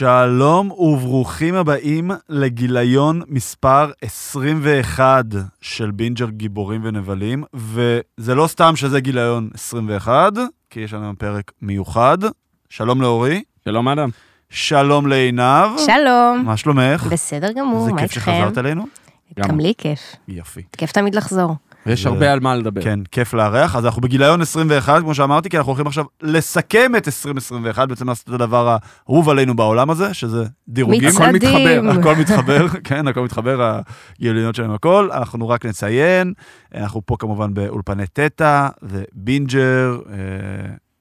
שלום וברוכים הבאים לגיליון מספר 21 של בינג'ר גיבורים ונבלים, וזה לא סתם שזה גיליון 21, כי יש לנו פרק מיוחד. שלום לאורי. שלום אדם. שלום לעינב. שלום. מה שלומך? בסדר גמור, מה כיף איתכם? שחזרת אלינו. גם לי כיף. יפי. כיף תמיד לחזור. ויש זה- הרבה על מה לדבר. כן, כיף לארח. אז אנחנו בגיליון 21, כמו שאמרתי, כי אנחנו הולכים עכשיו לסכם את 2021, בעצם לעשות את הדבר האהוב עלינו בעולם הזה, שזה דירוגים. הכל מתחבר. מצעדים. הכל מתחבר, כן, הכל מתחבר, הגיליונות שלהם הכל. אנחנו רק נציין, אנחנו פה כמובן באולפני תטא ובינג'ר,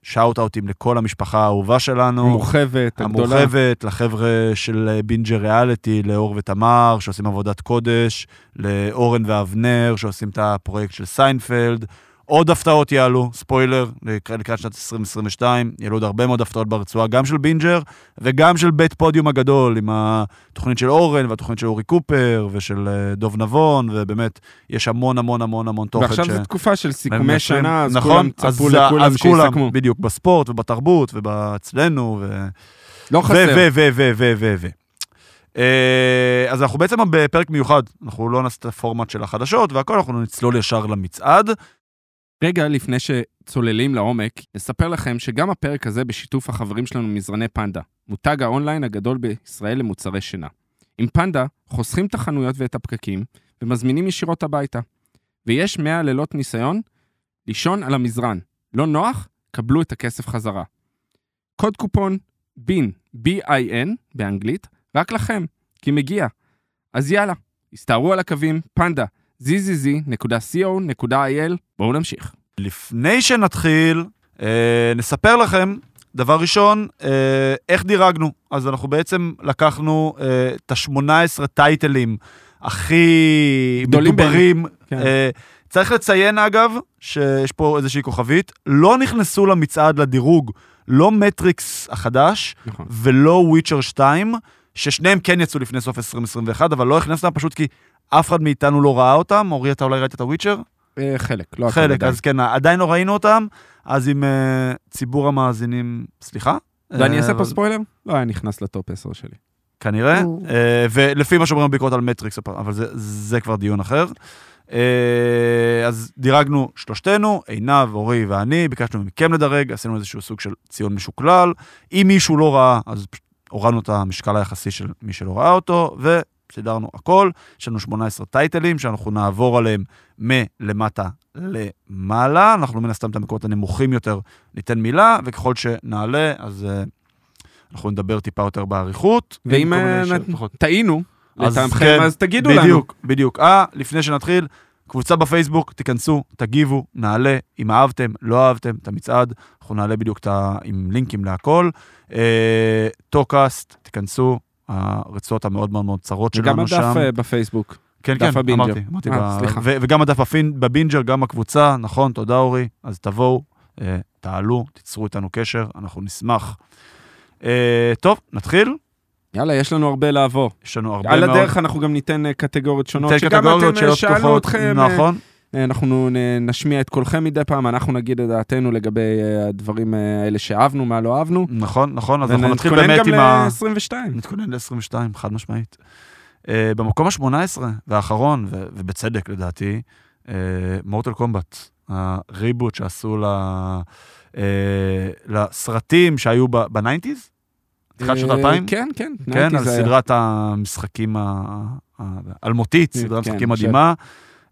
שאוט אאוטים לכל המשפחה האהובה שלנו. המורחבת, הגדולה. המורחבת, לחבר'ה של אה, בינג'ר ריאליטי, לאור ותמר, שעושים עבודת קודש, לאורן ואבנר, שעושים את הפרויקט של סיינפלד. עוד הפתעות יעלו, ספוילר, לקראת שנת 2022, יעלו עוד הרבה מאוד הפתעות ברצועה, גם של בינג'ר וגם של בית פודיום הגדול, עם התוכנית של אורן והתוכנית של אורי קופר ושל אה, דוב נבון, ובאמת, יש המון המון המון המון תוכן. ועכשיו ש- זו תקופה של סיכומי שנה, אז נכון, כולם אז צפו זה- לכולם אז כולם, שיסכמו. בדיוק, בספורט ובתרבות ואצלנו, ו... לא חסר. ו, ו, ו, ו, ו, ו. אה, אז אנחנו בעצם בפרק מיוחד, אנחנו לא נעשה את הפורמט של החדשות והכל, אנחנו נצלול ישר למצעד. רגע לפני שצוללים לעומק, נספר לכם שגם הפרק הזה בשיתוף החברים שלנו מזרני פנדה, מותג האונליין הגדול בישראל למוצרי שינה. עם פנדה חוסכים את החנויות ואת הפקקים ומזמינים ישירות הביתה. ויש 100 לילות ניסיון לישון על המזרן. לא נוח? קבלו את הכסף חזרה. קוד קופון בין, B-I-N באנגלית, רק לכם, כי מגיע. אז יאללה, הסתערו על הקווים, פנדה, zzz.co.il, בואו נמשיך. לפני שנתחיל, אה, נספר לכם, דבר ראשון, אה, איך דירגנו. אז אנחנו בעצם לקחנו אה, את ה-18 טייטלים הכי מדוברים. כן. אה, צריך לציין, אגב, שיש פה איזושהי כוכבית, לא נכנסו למצעד לדירוג, לא מטריקס החדש, נכון. ולא וויצ'ר 2, ששניהם כן יצאו לפני סוף 2021, אבל לא הכנסנו אותם פשוט כי אף אחד מאיתנו לא ראה אותם. אורי, אתה אולי ראית את הוויצ'ר? אה, חלק, לא הכל חלק. אז כן, עדיין לא ראינו אותם, אז עם אה, ציבור המאזינים, סליחה? ואני אה, אעשה פה אבל- ספוילר? לא היה נכנס לטופ 10 שלי. כנראה. אה, ולפי מה שאומרים בביקורת על מטריקס, אבל זה, זה כבר דיון אחר. אה, אז דירגנו שלושתנו, עינב, אורי ואני, ביקשנו מכם לדרג, עשינו איזשהו סוג של ציון משוקלל. אם מישהו לא ראה, אז פשוט הורדנו את המשקל היחסי של מי שלא ראה אותו, וסידרנו הכל. יש לנו 18 טייטלים שאנחנו נעבור עליהם מלמטה למעלה. אנחנו מן הסתם את המקומות הנמוכים יותר ניתן מילה, וככל שנעלה, אז אה, אנחנו נדבר טיפה יותר באריכות. ואם אה. טעינו אז לטעמכם, כן, אז תגידו לנו. בדיוק, בדיוק. אה, לפני שנתחיל, קבוצה בפייסבוק, תיכנסו, תגיבו, נעלה, אם אהבתם, לא אהבתם את המצעד, אנחנו נעלה בדיוק את ה... עם לינקים להכל. אה, טו קאסט, תיכנסו, הרצועות המאוד מאוד מאוד צרות וגם שלנו שם. הדף אה, בפייסבוק. כן, כן, הבינג'ר. אמרתי, אמרתי. אה, ב- סליחה. ו- וגם הדף הפין- בבינג'ר, גם הקבוצה, נכון, תודה אורי. אז תבואו, אה, תעלו, תיצרו איתנו קשר, אנחנו נשמח. אה, טוב, נתחיל. יאללה, יש לנו הרבה לעבור. יש לנו הרבה על מאוד... הדרך אנחנו גם ניתן אה, קטגוריות שונות, ניתן שגם קטגוריות, אתם שאלות שאלנו פתוחות. אתכם, נכון. אה, אנחנו נשמיע את קולכם מדי פעם, אנחנו נגיד את דעתנו לגבי אה, הדברים אה, האלה שאהבנו, מה לא אהבנו. נכון, נכון, אז אנחנו נתחיל באמת גם עם ה... ל-22. נתכונן ל-22, חד משמעית. Uh, במקום ה-18 והאחרון, ו- ובצדק לדעתי, מורטל קומבט, הריבוט שעשו ל... uh, לסרטים שהיו בניינטיז, תחילת שנות 2000, כן, כן. כן, 90s על. סדרת המשחקים האלמותית, סדרת כן, משחקים מדהימה.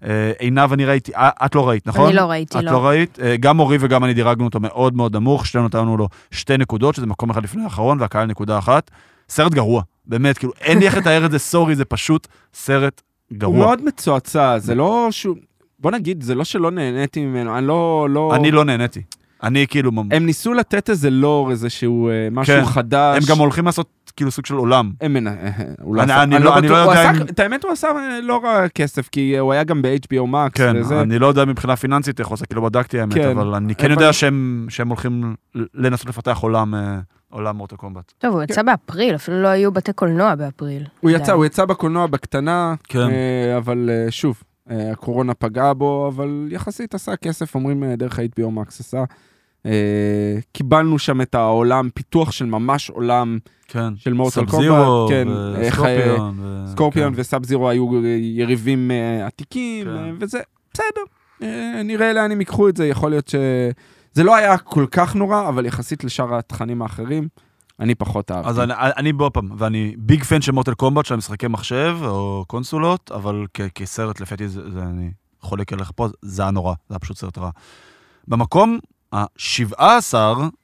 אה, עינב, אני ראיתי, אה, את לא ראית, נכון? אני לא ראיתי, את לא. לא ראית? אה, גם אורי וגם אני דירגנו אותו מאוד מאוד נמוך, שנינו נתנו לו שתי נקודות, שזה מקום אחד לפני האחרון, והקהל נקודה אחת. סרט גרוע, באמת, כאילו, אין לי איך לתאר את זה, סורי, זה פשוט סרט הוא גרוע. מאוד מצועצע, זה לא שהוא... בוא נגיד, זה לא שלא נהניתי ממנו, אני לא... לא... אני לא נהניתי. אני כאילו, הם ניסו לתת איזה לור, איזשהו אה, משהו כן. חדש. הם גם הולכים לעשות כאילו סוג של עולם. לא אני- לא- לא הוא יודע אם- את האמת, הוא עשה לא רע כסף, כי הוא היה גם ב-HBO Max כן, וזה. אני לא יודע מבחינה פיננסית איך הוא עושה, כי לא בדקתי האמת, כן. אבל אני כן יודע שהם שהם הולכים לנסות לפתח עולם, אה, עולם מורטל קומבט. טוב, הוא יצא באפריל, אפילו לא היו בתי קולנוע באפריל. הוא. יצא, הוא יצא בקולנוע בקטנה, כן. אה, אבל אה, שוב, הקורונה פגעה בו, אבל יחסית עשה כסף, אומרים דרך ה-HBO Max עשה. אה, קיבלנו שם את העולם, פיתוח של ממש עולם כן. של מורטל סאב-זירו, קומבט, כן, איך, אה, וסקורפיון. ו- סקורפיון כן. וסאב זירו היו אה, יריבים אה, עתיקים, כן. אה, וזה בסדר. אה, נראה לאן הם ייקחו את זה, יכול להיות ש... זה לא היה כל כך נורא, אבל יחסית לשאר התכנים האחרים, אני פחות אהבתי. אז אני, אני בוא פעם, ואני ביג פן של מוטל קומבט של משחקי מחשב או קונסולות, אבל כ- כסרט לפי זה, זה אני חולק עליך פה, זה היה נורא, זה היה פשוט סרט רע. במקום ה-17,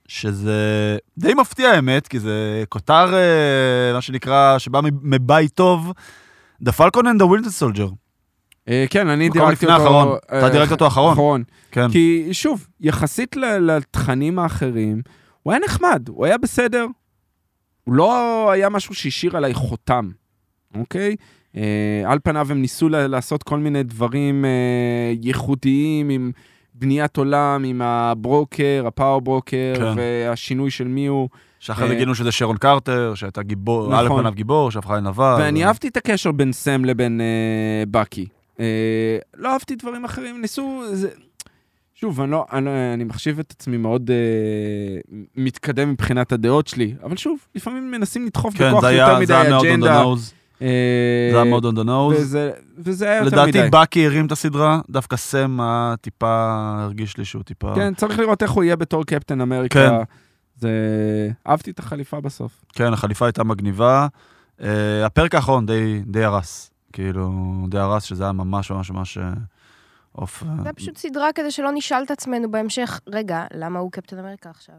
שזה די מפתיע האמת, כי זה כותר, אה, מה שנקרא, שבא מבית טוב, The Falcon and the Winter Soldier. אה, כן, אני דירקתי אותו... האחרון. אה, אתה דירקת אותו אחרון. אחרון. כן. כי שוב, יחסית לתכנים האחרים, הוא היה נחמד, הוא היה בסדר. הוא לא היה משהו שהשאיר עליי חותם, אוקיי? על פניו הם ניסו לעשות כל מיני דברים ייחודיים עם בניית עולם, עם הברוקר, הפאוור ברוקר, כן. והשינוי של מי הוא. שאחרי זה אה, גילינו שזה שרון קרטר, שהייתה גיבור, על נכון. פניו גיבור, שהפכה לנבל. ואני ו- אהבתי את הקשר בין סם לבין אה, בקי. אה, לא אהבתי דברים אחרים, ניסו... זה... שוב, אני, לא, אני, אני מחשיב את עצמי מאוד אה, מתקדם מבחינת הדעות שלי, אבל שוב, לפעמים מנסים לדחוף כן, בכוח יותר היה מדי זה היה מאוד אג'נדה. אה, זה היה מאוד on the nose. וזה, וזה היה יותר לדעתי מדי. בקי הרים את הסדרה, דווקא סם היה טיפה, הרגיש לי שהוא טיפה... כן, צריך לראות איך הוא יהיה בתור קפטן אמריקה. כן. זה... אהבתי את החליפה בסוף. כן, החליפה הייתה מגניבה. Uh, הפרק האחרון די, די הרס, כאילו, די הרס, שזה היה ממש ממש ממש אה, עוף. אה, זה פשוט סדרה כדי שלא נשאל את עצמנו בהמשך, רגע, למה הוא קפטן אמריקה עכשיו?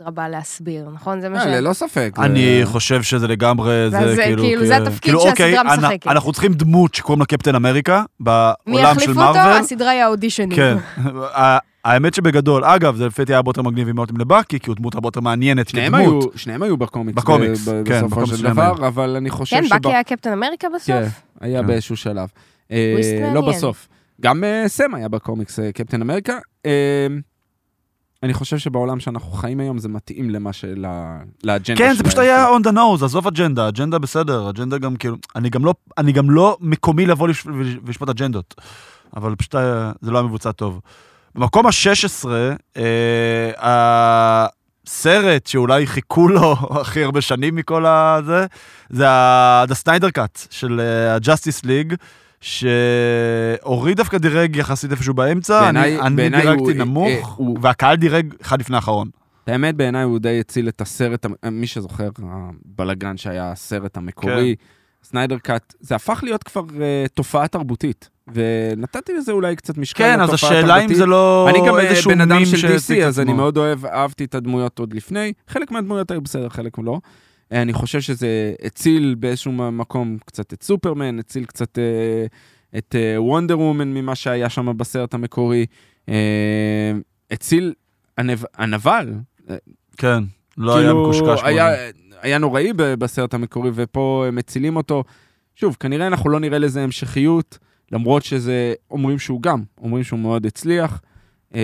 כאילו באה להסביר, נכון? זה מה ש... אה, ללא ספק. אני חושב שזה לגמרי, זה כאילו... כאילו, זה התפקיד כאילו, שהסדרה אוקיי, משחקת. אנחנו צריכים דמות שקוראים לה קפטן אמריקה, מי בעולם של יחליף אותו? הסדרה היא האודישנים. כן. האמת שבגדול, אגב, זה לפי דעתי היה הרבה יותר מגניב אם נותנים לבקי, כי הוא דמות הרבה יותר מעניינת כדמות. שניהם היו בקומיקס. בקומיקס, כן, בסופו בקומיקס של דבר, אבל אני חושב כן, שב- בקי היה קפטן אמריקה בסוף? כן, היה כן. באיזשהו שלב. אה, לא. בסוף. גם אה, סם היה בקומיקס, קפטן אמריקה. אה, אני חושב שבעולם שאנחנו חיים היום זה מתאים למה של... לאג'נדה כן, זה פשוט. היה on the nose, עזוב אג'נדה, אג'נדה בסדר, אג'נדה גם כאילו, אני גם לא, אני גם לא מקומי לבוא לש- ולשפוט אג'נדות, אבל פשוט היה- זה לא היה מבוצע טוב. במקום ה-16, אה, הסרט שאולי חיכו לו הכי הרבה שנים מכל הזה, זה ה- The Snyder Cut של אה, ה-Justice League. שאורי דווקא דירג יחסית איפשהו באמצע, בעיניי- אני, אני בעיניי דירגתי הוא- אה, נמוך, הוא- והקהל דירג אחד לפני האחרון. האמת, בעיניי הוא די הציל את הסרט, המ- מי שזוכר, הבלגן שהיה הסרט המקורי, סניידר קאט, זה הפך להיות כבר אה, תופעה תרבותית. ונתתי לזה אולי קצת משקל כן, אז השאלה אם. זה לא אני גם אה, בן אדם של DC, אז אני. מאוד אוהב, אהבתי את הדמויות עוד לפני. חלק מהדמויות היו בסדר, חלק לא. אה, אני חושב שזה הציל באיזשהו מקום קצת את סופרמן, הציל קצת אה, את וונדר וומן ממה שהיה שם בסרט המקורי. אה, הציל הנב- הנבל, אה, כן, לא היה כאילו, מקושקש. כמו היה. היה נוראי בסרט המקורי, ופה הם מצילים אותו. שוב, כנראה אנחנו לא נראה לזה המשכיות, למרות שזה, אומרים שהוא גם, אומרים שהוא מאוד הצליח. אה,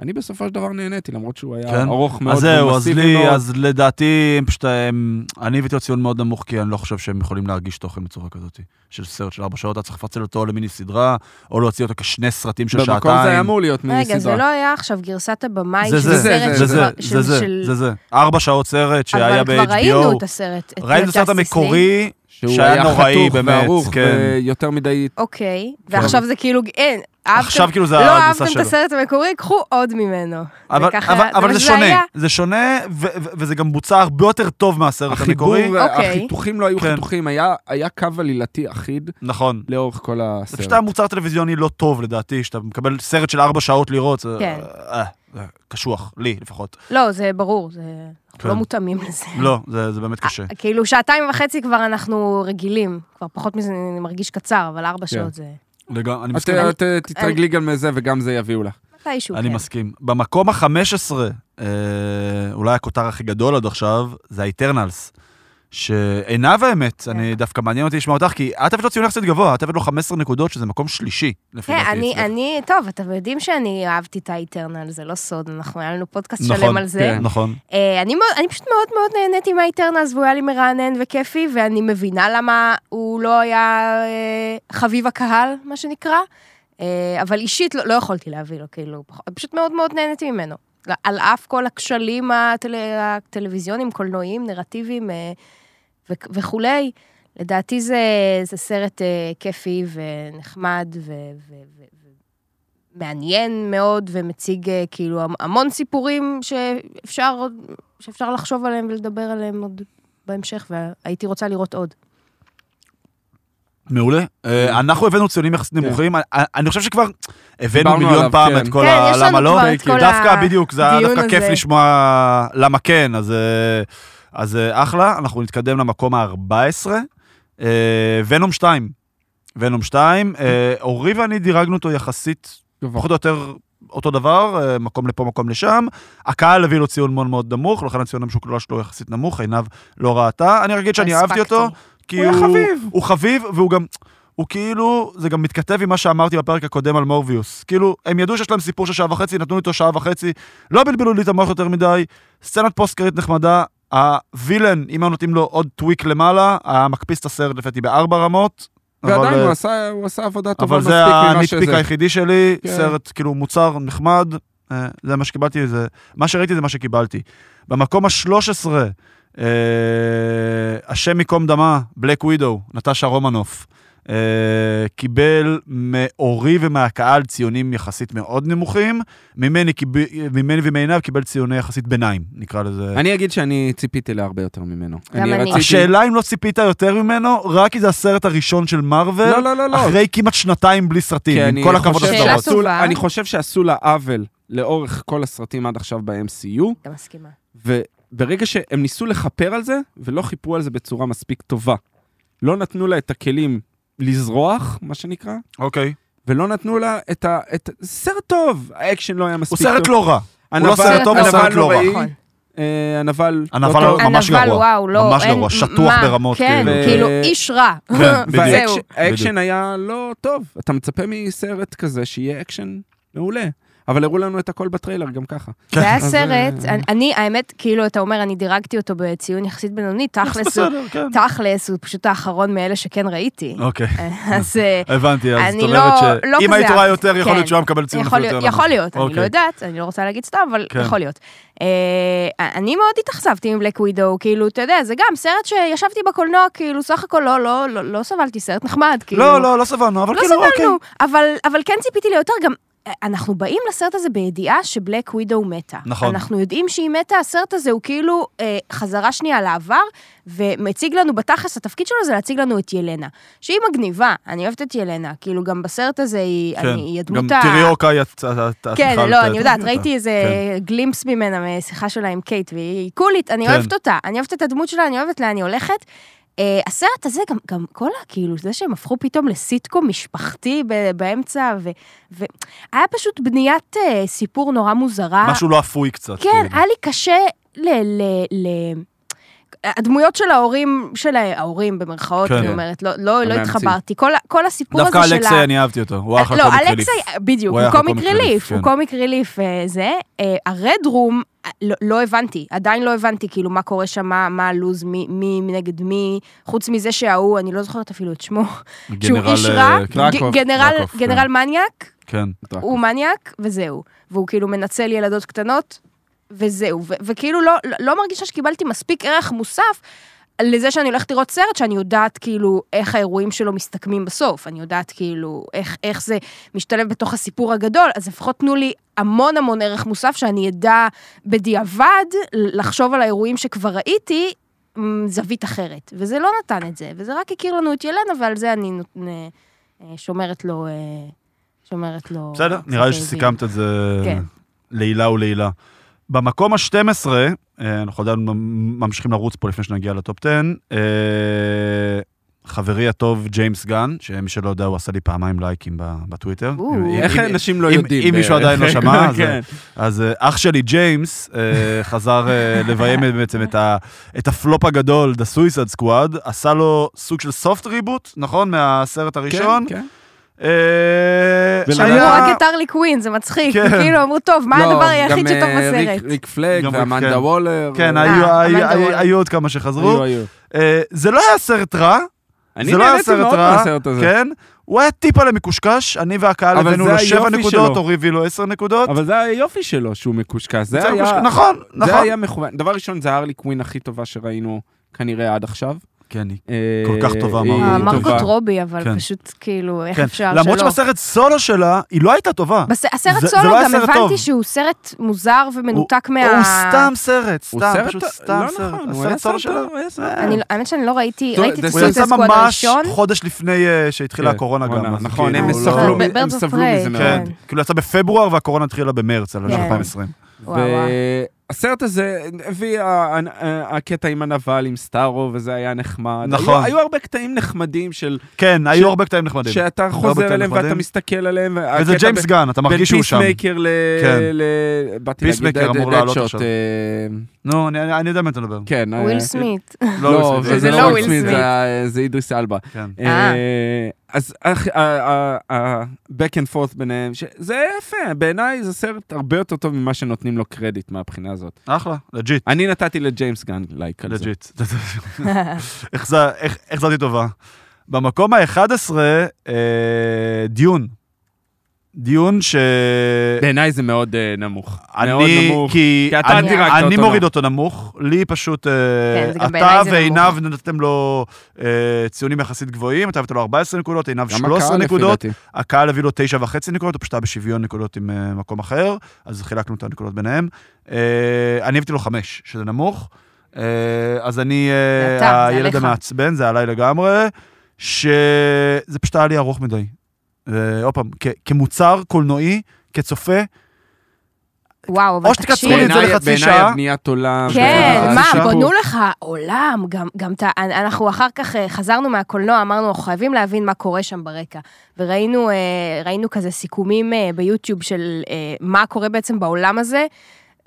אני בסופו של דבר נהניתי, למרות שהוא היה כן? ארוך מאוד אז זהו, אז לי, מאוד. אז לדעתי, הם פשוט, הם, אני הבאתי לו ציון מאוד נמוך, כי אני לא חושב שהם יכולים להרגיש תוכן בצורה כזאת. של סרט של ארבע שעות, אתה צריך לפצל אותו למיני סדרה, או להוציא אותו כשני סרטים של שעתיים. במקום זה היה אמור להיות מיני רגע, זה סדרה. לא היה עכשיו גרסת הבמאי זה של זה, סרט זה זה, שכבר- זה של- זה, של- זה זה. ארבע שעות סרט שהיה אבל כבר ראינו ב-HBO. את הסרט. את ראינו את הסרט. המקורי, שהוא שהיה היה נוראי, חתוך באמת, וערוך, כן. ויותר מדי... אוקיי, ועכשיו זה כאילו, אין, עכשיו כאילו זה לא הגרסה אהבתם את שלו. הסרט המקורי, קחו עוד ממנו. אבל, זה אבל זה שונה, היה. זה שונה, ו- ו- וזה גם בוצע הרבה יותר טוב מהסרט החיבור, המקורי. אוקיי. החיתוכים לא היו כן. חיתוכים, היה היה קו עלילתי אחיד נכון. לאורך כל זה הסרט. פשוט היה מוצר טלוויזיוני לא טוב לדעתי, שאתה מקבל סרט של ארבע שעות לראות, זה כן. אה, זה קשוח, לי לפחות. לא, זה ברור, זה... אנחנו כן. לא מותאמים לזה. לא, זה זה באמת קשה. כאילו, שעתיים וחצי כבר אנחנו רגילים. כבר פחות מזה אני מרגיש קצר, אבל ארבע כן. שעות זה... לגמרי, אני את מסכים. את- תתרגלי גם מזה וגם זה יביאו לך. מתישהו, אני כן. מסכים. במקום ה-15, אה, אולי הכותר הכי גדול עד עכשיו, זה האיטרנלס. שעינב האמת, כן. אני דווקא מעניין אותי לשמוע אותך, כי את הבאת לו ציון יחסית גבוה, את הבאת לו 15 נקודות, שזה מקום שלישי, לפי כן, דעתי. אני, אצלך. אני, טוב, אתם יודעים שאני אהבתי את האיטרנל, זה לא סוד, אנחנו, היה לנו פודקאסט נכון, שלם על זה. כן. נכון. אה, אני, מאוד, אני פשוט מאוד מאוד נהניתי מהאיטרנלס, והוא היה לי מרענן וכיפי, ואני מבינה למה הוא לא היה אה, חביב הקהל, מה שנקרא, אה, אבל אישית לא, לא יכולתי להביא לו, כאילו, פשוט מאוד מאוד נהניתי ממנו. על אף כל הכשלים הטל... הטלוויזיוניים, קולנועיים, נרטיביים אה, ו... וכולי, לדעתי זה, זה סרט אה, כיפי ונחמד ו... ו... ו... מעניין מאוד ומציג אה, כאילו המון סיפורים שאפשר, שאפשר לחשוב עליהם ולדבר עליהם עוד בהמשך, והייתי רוצה לראות עוד. מעולה. אה, אנחנו הבאנו ציונים יחסית נמוכים, אני- אני חושב שכבר הבאנו מיליון פעם כן. את כל כן, ה... יש לנו למה לא? דווקא בדיוק, זה היה דווקא כיף. לשמוע למה כן, אז אה, אז אה, אחלה, אנחנו נתקדם למקום ה-14, ונום 2. ונום 2, אה, אורי ואני דירגנו אותו יחסית. פחות או יותר אותו דבר, אה, מקום לפה, מקום לשם. הקהל הביא לו ציון מאוד מאוד נמוך, לכן הציון המשוקלל שלו יחסית נמוך, עינב לא ראתה. אני אגיד שאני אהבתי אותו. כי הוא חביב. הוא חביב, והוא גם, הוא כאילו, זה גם מתכתב עם מה שאמרתי בפרק הקודם על מורביוס. כאילו, הם ידעו שיש להם סיפור של שעה וחצי, נתנו לי אותו שעה וחצי, לא בלבלו לי את המוח יותר מדי, סצנת post credit נחמדה, ה villain, אם היו נותנים לו עוד tweak למעלה, היה מקפיץ את הסרט לפי בארבע רמות. אבל, ועדיין אה, הוא עשה- הוא עשה עבודה טובה אבל מספיק זה ממה ה nitpick שזה. היחידי שלי, כן. סרט כאילו מוצר נחמד, אה, זה מה שקיבלתי, זה, מה שראיתי זה מה שקיבלתי. במקום ה-13, אה, השם ייקום דמה, Black Widow, נטשה רומנוף, אה, קיבל מאורי ומהקהל ציונים יחסית מאוד נמוכים, ממני, קיב- ממני ומעיניו קיבל ציוני יחסית ביניים, נקרא לזה. אני אגיד שאני ציפיתי להרבה יותר ממנו. גם אני. רציתי- השאלה אם לא ציפית יותר ממנו, רק כי זה הסרט הראשון של מארוול, לא, לא, לא, לא. אחרי כמעט שנתיים בלי סרטים, עם אני כל הכבוד לסדרות. אני חושב שעשו לה עוול לאורך כל הסרטים עד עכשיו ב-MCU, גם מסכימה. וברגע שהם ניסו לכפר על זה, ולא חיפרו על זה בצורה מספיק טובה. לא נתנו לה את הכלים לזרוח, מה שנקרא, אוקיי. ולא נתנו לה את ה... את... סרט טוב, האקשן לא היה הוא מספיק טוב. סרט לא רע. הוא לא הנבל- סרט טוב, הוא הנבל סרט לא רע. נוראי, נכון. אה, הנבל לא הנבל. ממש הנבל, גרוע. וואו, לא, ממש גרוע, שטוח ברמות, כן, כאילו. כאילו, איש רע. כן. והאקשן היה לא טוב. אתה מצפה מסרט כזה שיהיה אקשן מעולה. אבל הראו לנו את הכל בטריילר גם ככה. זה היה סרט, אה, אני- האמת, כאילו, אתה אומר, אני דירגתי אותו בציון יחסית בינוני, תכלס הוא, כן. תכלס הוא פשוט האחרון מאלה שכן ראיתי. אוקיי, אז אה, הבנתי, אז אני זאת לא- אומרת לא שאם כזה היית רואה. יותר, יכול להיות כן. שהוא היה מקבל ציון יכול יותר יכול נמוך. להיות, אני אוקיי. לא יודעת, אני לא רוצה להגיד סתם, אבל כן. יכול להיות. אה, אני מאוד התאכזבתי עם בלק ווידו, כאילו, אתה יודע, זה גם סרט שישבתי בקולנוע, כאילו, סך הכל לא, לא, לא, לא סבלתי, סרט נחמד, כאילו. לא, לא, לא סבלנו, אבל לא כאילו, אוקיי. סבלנו, אבל, אבל כן ציפיתי ליותר, גם אה, אנחנו באים לסרט הזה בידיעה שבלק ווידו מתה. נכון. אנחנו יודעים שהיא מתה, הסרט הזה הוא כאילו אה, חזרה שנייה לעבר, ומציג לנו בתכלס, התפקיד שלו זה להציג לנו את ילנה, שהיא מגניבה, אני אוהבת את ילנה, כאילו גם בסרט הזה היא, כן, אני, היא גם הדמות ה... תראי את את- את כן, לא, אני יודעת, את- ראיתי איזה כן. גלימפס ממנה, משיחה שלה עם קייט, והיא קולית, אני כן. אוהבת אותה, אני אוהבת את הדמות שלה, אני אוהבת לאן היא הולכת. אה, הסרט הזה, גם, גם כל ה... כאילו, זה שהם הפכו פתאום לסיטקום משפחתי ב- באמצע, ו- והיה פשוט בניית אה, סיפור נורא מוזרה. משהו לא אפוי קצת. כן, כאילו. היה לי קשה ל... ל, ל הדמויות של ההורים, של ההורים במרכאות, כן. אני אומרת, לא, לא, לא. התחברתי. כל, כל הסיפור הזה דווקא של ה... אלכסי, אני אהבתי אותו, הוא אחלה לא, קומיק ריליף. אלכסי, בדיוק, הוא אחלה קומיק ריליף, הוא כן. קומיק ריליף אה, זה. אה, הרד רום, אה, לא- לא הבנתי, עדיין לא הבנתי כאילו מה קורה שם, מה מה הלו"ז, מי- מי נגד מי, חוץ מזה שההוא, אני לא זוכרת אפילו את שמו, שהוא גנרל, איש אה, רע, כן. גנרל- דרקוב, כן. גנרל מניאק, כן. הוא מניאק, וזהו. והוא כאילו מנצל ילדות קטנות, וזהו. ו- וכאילו לא, לא- מרגישה שקיבלתי מספיק ערך מוסף לזה שאני הולכת לראות סרט שאני יודעת כאילו איך האירועים שלו מסתכמים בסוף. אני יודעת כאילו איך, איך זה משתלב בתוך הסיפור הגדול, אז לפחות תנו לי המון המון ערך מוסף שאני אדע בדיעבד לחשוב על האירועים שכבר ראיתי. זווית אחרת, וזה לא נתן את זה, וזה רק הכיר לנו את ילנה, ועל זה אני אה, אה, שומרת לו, אה, שומרת לו... בסדר, נראה לי. שסיכמת את זה כן. לעילא ולעילא. במקום ה-12, אנחנו עדיין ממשיכים לרוץ פה לפני שנגיע ל top 10, אה, חברי הטוב ג'יימס גן, שמי שלא יודע, הוא עשה לי פעמיים לייקים בטוויטר. איך אנשים לא יודעים? אם מישהו עדיין לא? שמע, אז- כן. אה, אח שלי ג'יימס אה, חזר אה, לביים בעצם את הפלופ הגדול, The Suicide Squad, עשה לו סוג של soft reboot, נכון? מהסרט הראשון. כן, כן. אה, שהיה- רק את ארלי קווין, זה מצחיק. כן. כאילו, אמרו, טוב, מה לא, הדבר היחיד שטוב אה, ריק- בסרט? ריק פלג ואמנדה כן. וולר. כן, אה, היו- עוד כמה שחזרו. זה לא היה סרט רע, זה לא היה סרט רע. כן? הוא היה טיפה למקושקש, אני והקהל אבל הבאנו לו 7 היופי נקודות, שלו. אורי הביא לו 10 נקודות. אבל זה היופי שלו, שהוא מקושקש. זה היה... מקושקש, נכון, זה נכון. היה מכוון. דבר ראשון, זה הארלי קווין הכי טובה שראינו כנראה עד עכשיו. כן, היא- אה, כל כך טובה, היא מרגוט. אה, טובה. מרקוט רובי, אבל כן. פשוט כאילו, איך כן. אפשר למרות שלא. שבסרט סולו שלה, היא לא הייתה טובה. הסרט סולו לא גם סרט הבנתי. שהוא סרט מוזר ומנותק מה... הוא סתם סרט, הוא סתם, סרט- פשוט לא סתם סרט. נכון, הוא הסרט סולו סרט שלה. הוא סרט לא- האמת שאני לא ראיתי, ראיתי את זה הוא יצא סויסד סקוואד ממש הראשון. חודש לפני אה, שהתחילה כן, הקורונה גם. נכון, כאילו, הם לא- סבלו of סבלו מזה מאוד. כאילו יצא בפברואר והקורונה התחילה במרץ, על כן. 2020. והסרט הזה הביא הקטע עם הנבל, עם סטארו, וזה היה נחמד. נכון. היו- היו הרבה קטעים נחמדים של... כן, היו הרבה קטעים נחמדים. שאתה חוזר אליהם ואתה. מסתכל עליהם. וזה ג'יימס ב- גן, אתה מרגיש שהוא שם. בין פיסמייקר ל... כן. ל- באתי להגיד עכשיו. אה, נו, אני- אני אני יודע מה אתה מדבר. כן. אה, וויל סמית. לא, לא, זה- זה לא לא וויל סמית. זה אידריס אלבה. אה. אה, אז ה-back and forth ביניהם, זה יפה, בעיניי זה סרט הרבה יותר טוב ממה שנותנים לו קרדיט מהבחינה הזאת. אחלה, legit, אני נתתי לג'יימס גן לייק על זה. legit. החזרתי טובה. במקום ה-11, דיון. דיון ש... בעיניי זה מאוד אה, נמוך. מאוד אני, נמוך. כי כי אתה אני- דירקת אני אותו מוריד נמוך. אותו נמוך, לי פשוט, אה, כן, זה גם אתה בעיניי זה ועינב נתתם לו אה, ציונים יחסית גבוהים, אתה הבאת לו 14 נקודות, עינב גם 13 הקהל, לפי נקודות. הקהל הביא לו תשע וחצי נקודות, הוא פשוט היה בשוויון נקודות עם אה, מקום אחר, אז חילקנו את הנקודות ביניהם. אה, אני הבאתי לו חמש, שזה נמוך. אה, אז אני זה הילד. המעצבן, זה עליי לגמרי, שזה פשוט היה לי ארוך מדי. אה, עוד פעם, כמוצר קולנועי, כצופה, וואו, אבל או שתקצרו. לי את זה בעיניי- לחצי בעיניי שעה. הבניית עולם. כן, מה. בנו לך עולם, גם, גם אתה, אנחנו אחר כך אה, חזרנו מהקולנוע, אמרנו, אנחנו חייבים להבין מה קורה שם ברקע. וראינו אה, ראינו כזה סיכומים אה, ביוטיוב של מה קורה בעצם בעולם הזה.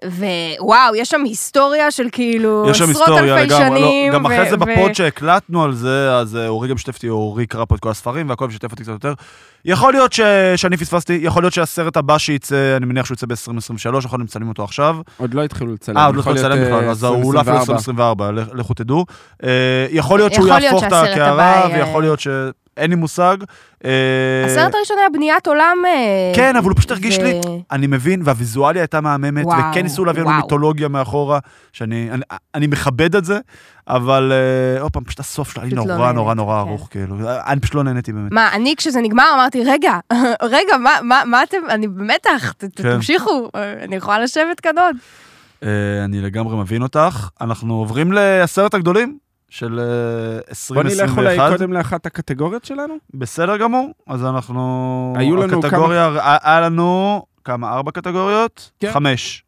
ווואו, יש שם היסטוריה של כאילו יש שם עשרות היסטוריה אלפי לגמרי. לא, שנים. גם אחרי זה ו- בפוד שהקלטנו על זה, אז אה, אורי גם שיתף אותי, אורי קרא פה את כל הספרים, והכל שיתף אותי קצת יותר. יכול להיות ש... שאני פספסתי, יכול להיות שהסרט הבא שייצא, אני מניח שהוא יצא ב-2023, יכול להיות מצלמים אותו עכשיו. עוד לא התחילו לצלם. אה, עוד לא התחילו לצלם בכלל, אה, אז הוא אולף 2024. ל-2024, לכו תדעו. אה, יכול להיות שהוא יהפוך את הקערה, ויכול להיות ש... אין לי מושג. אה, הסרט הראשון היה בניית עולם. אה, כן, אבל הוא פשוט הרגיש לי, אני מבין, והוויזואליה הייתה מהממת, וכן ניסו להביא לנו. מיתולוגיה מאחורה, שאני אני, אני מכבד את זה, אבל אה, עוד פעם, פשוט הסוף היה לי פשוט לא נורא נורא נורא כן. ארוך, כאילו, אני פשוט לא נהניתי באמת. מה, אני כשזה נגמר אמרתי, רגע, רגע, מה, אתם, אני במתח, כן. תמשיכו, אני יכולה לשבת כאן עוד. אני לגמרי מבין אותך. אנחנו עוברים לעשרת הגדולים של אה, בוא נלך אולי 2021. קודם לאחת הקטגוריות שלנו. בסדר גמור, אז אנחנו... היו לנו הקטגוריה, היה- היה לנו כמה? ארבע קטגוריות? כן. חמש.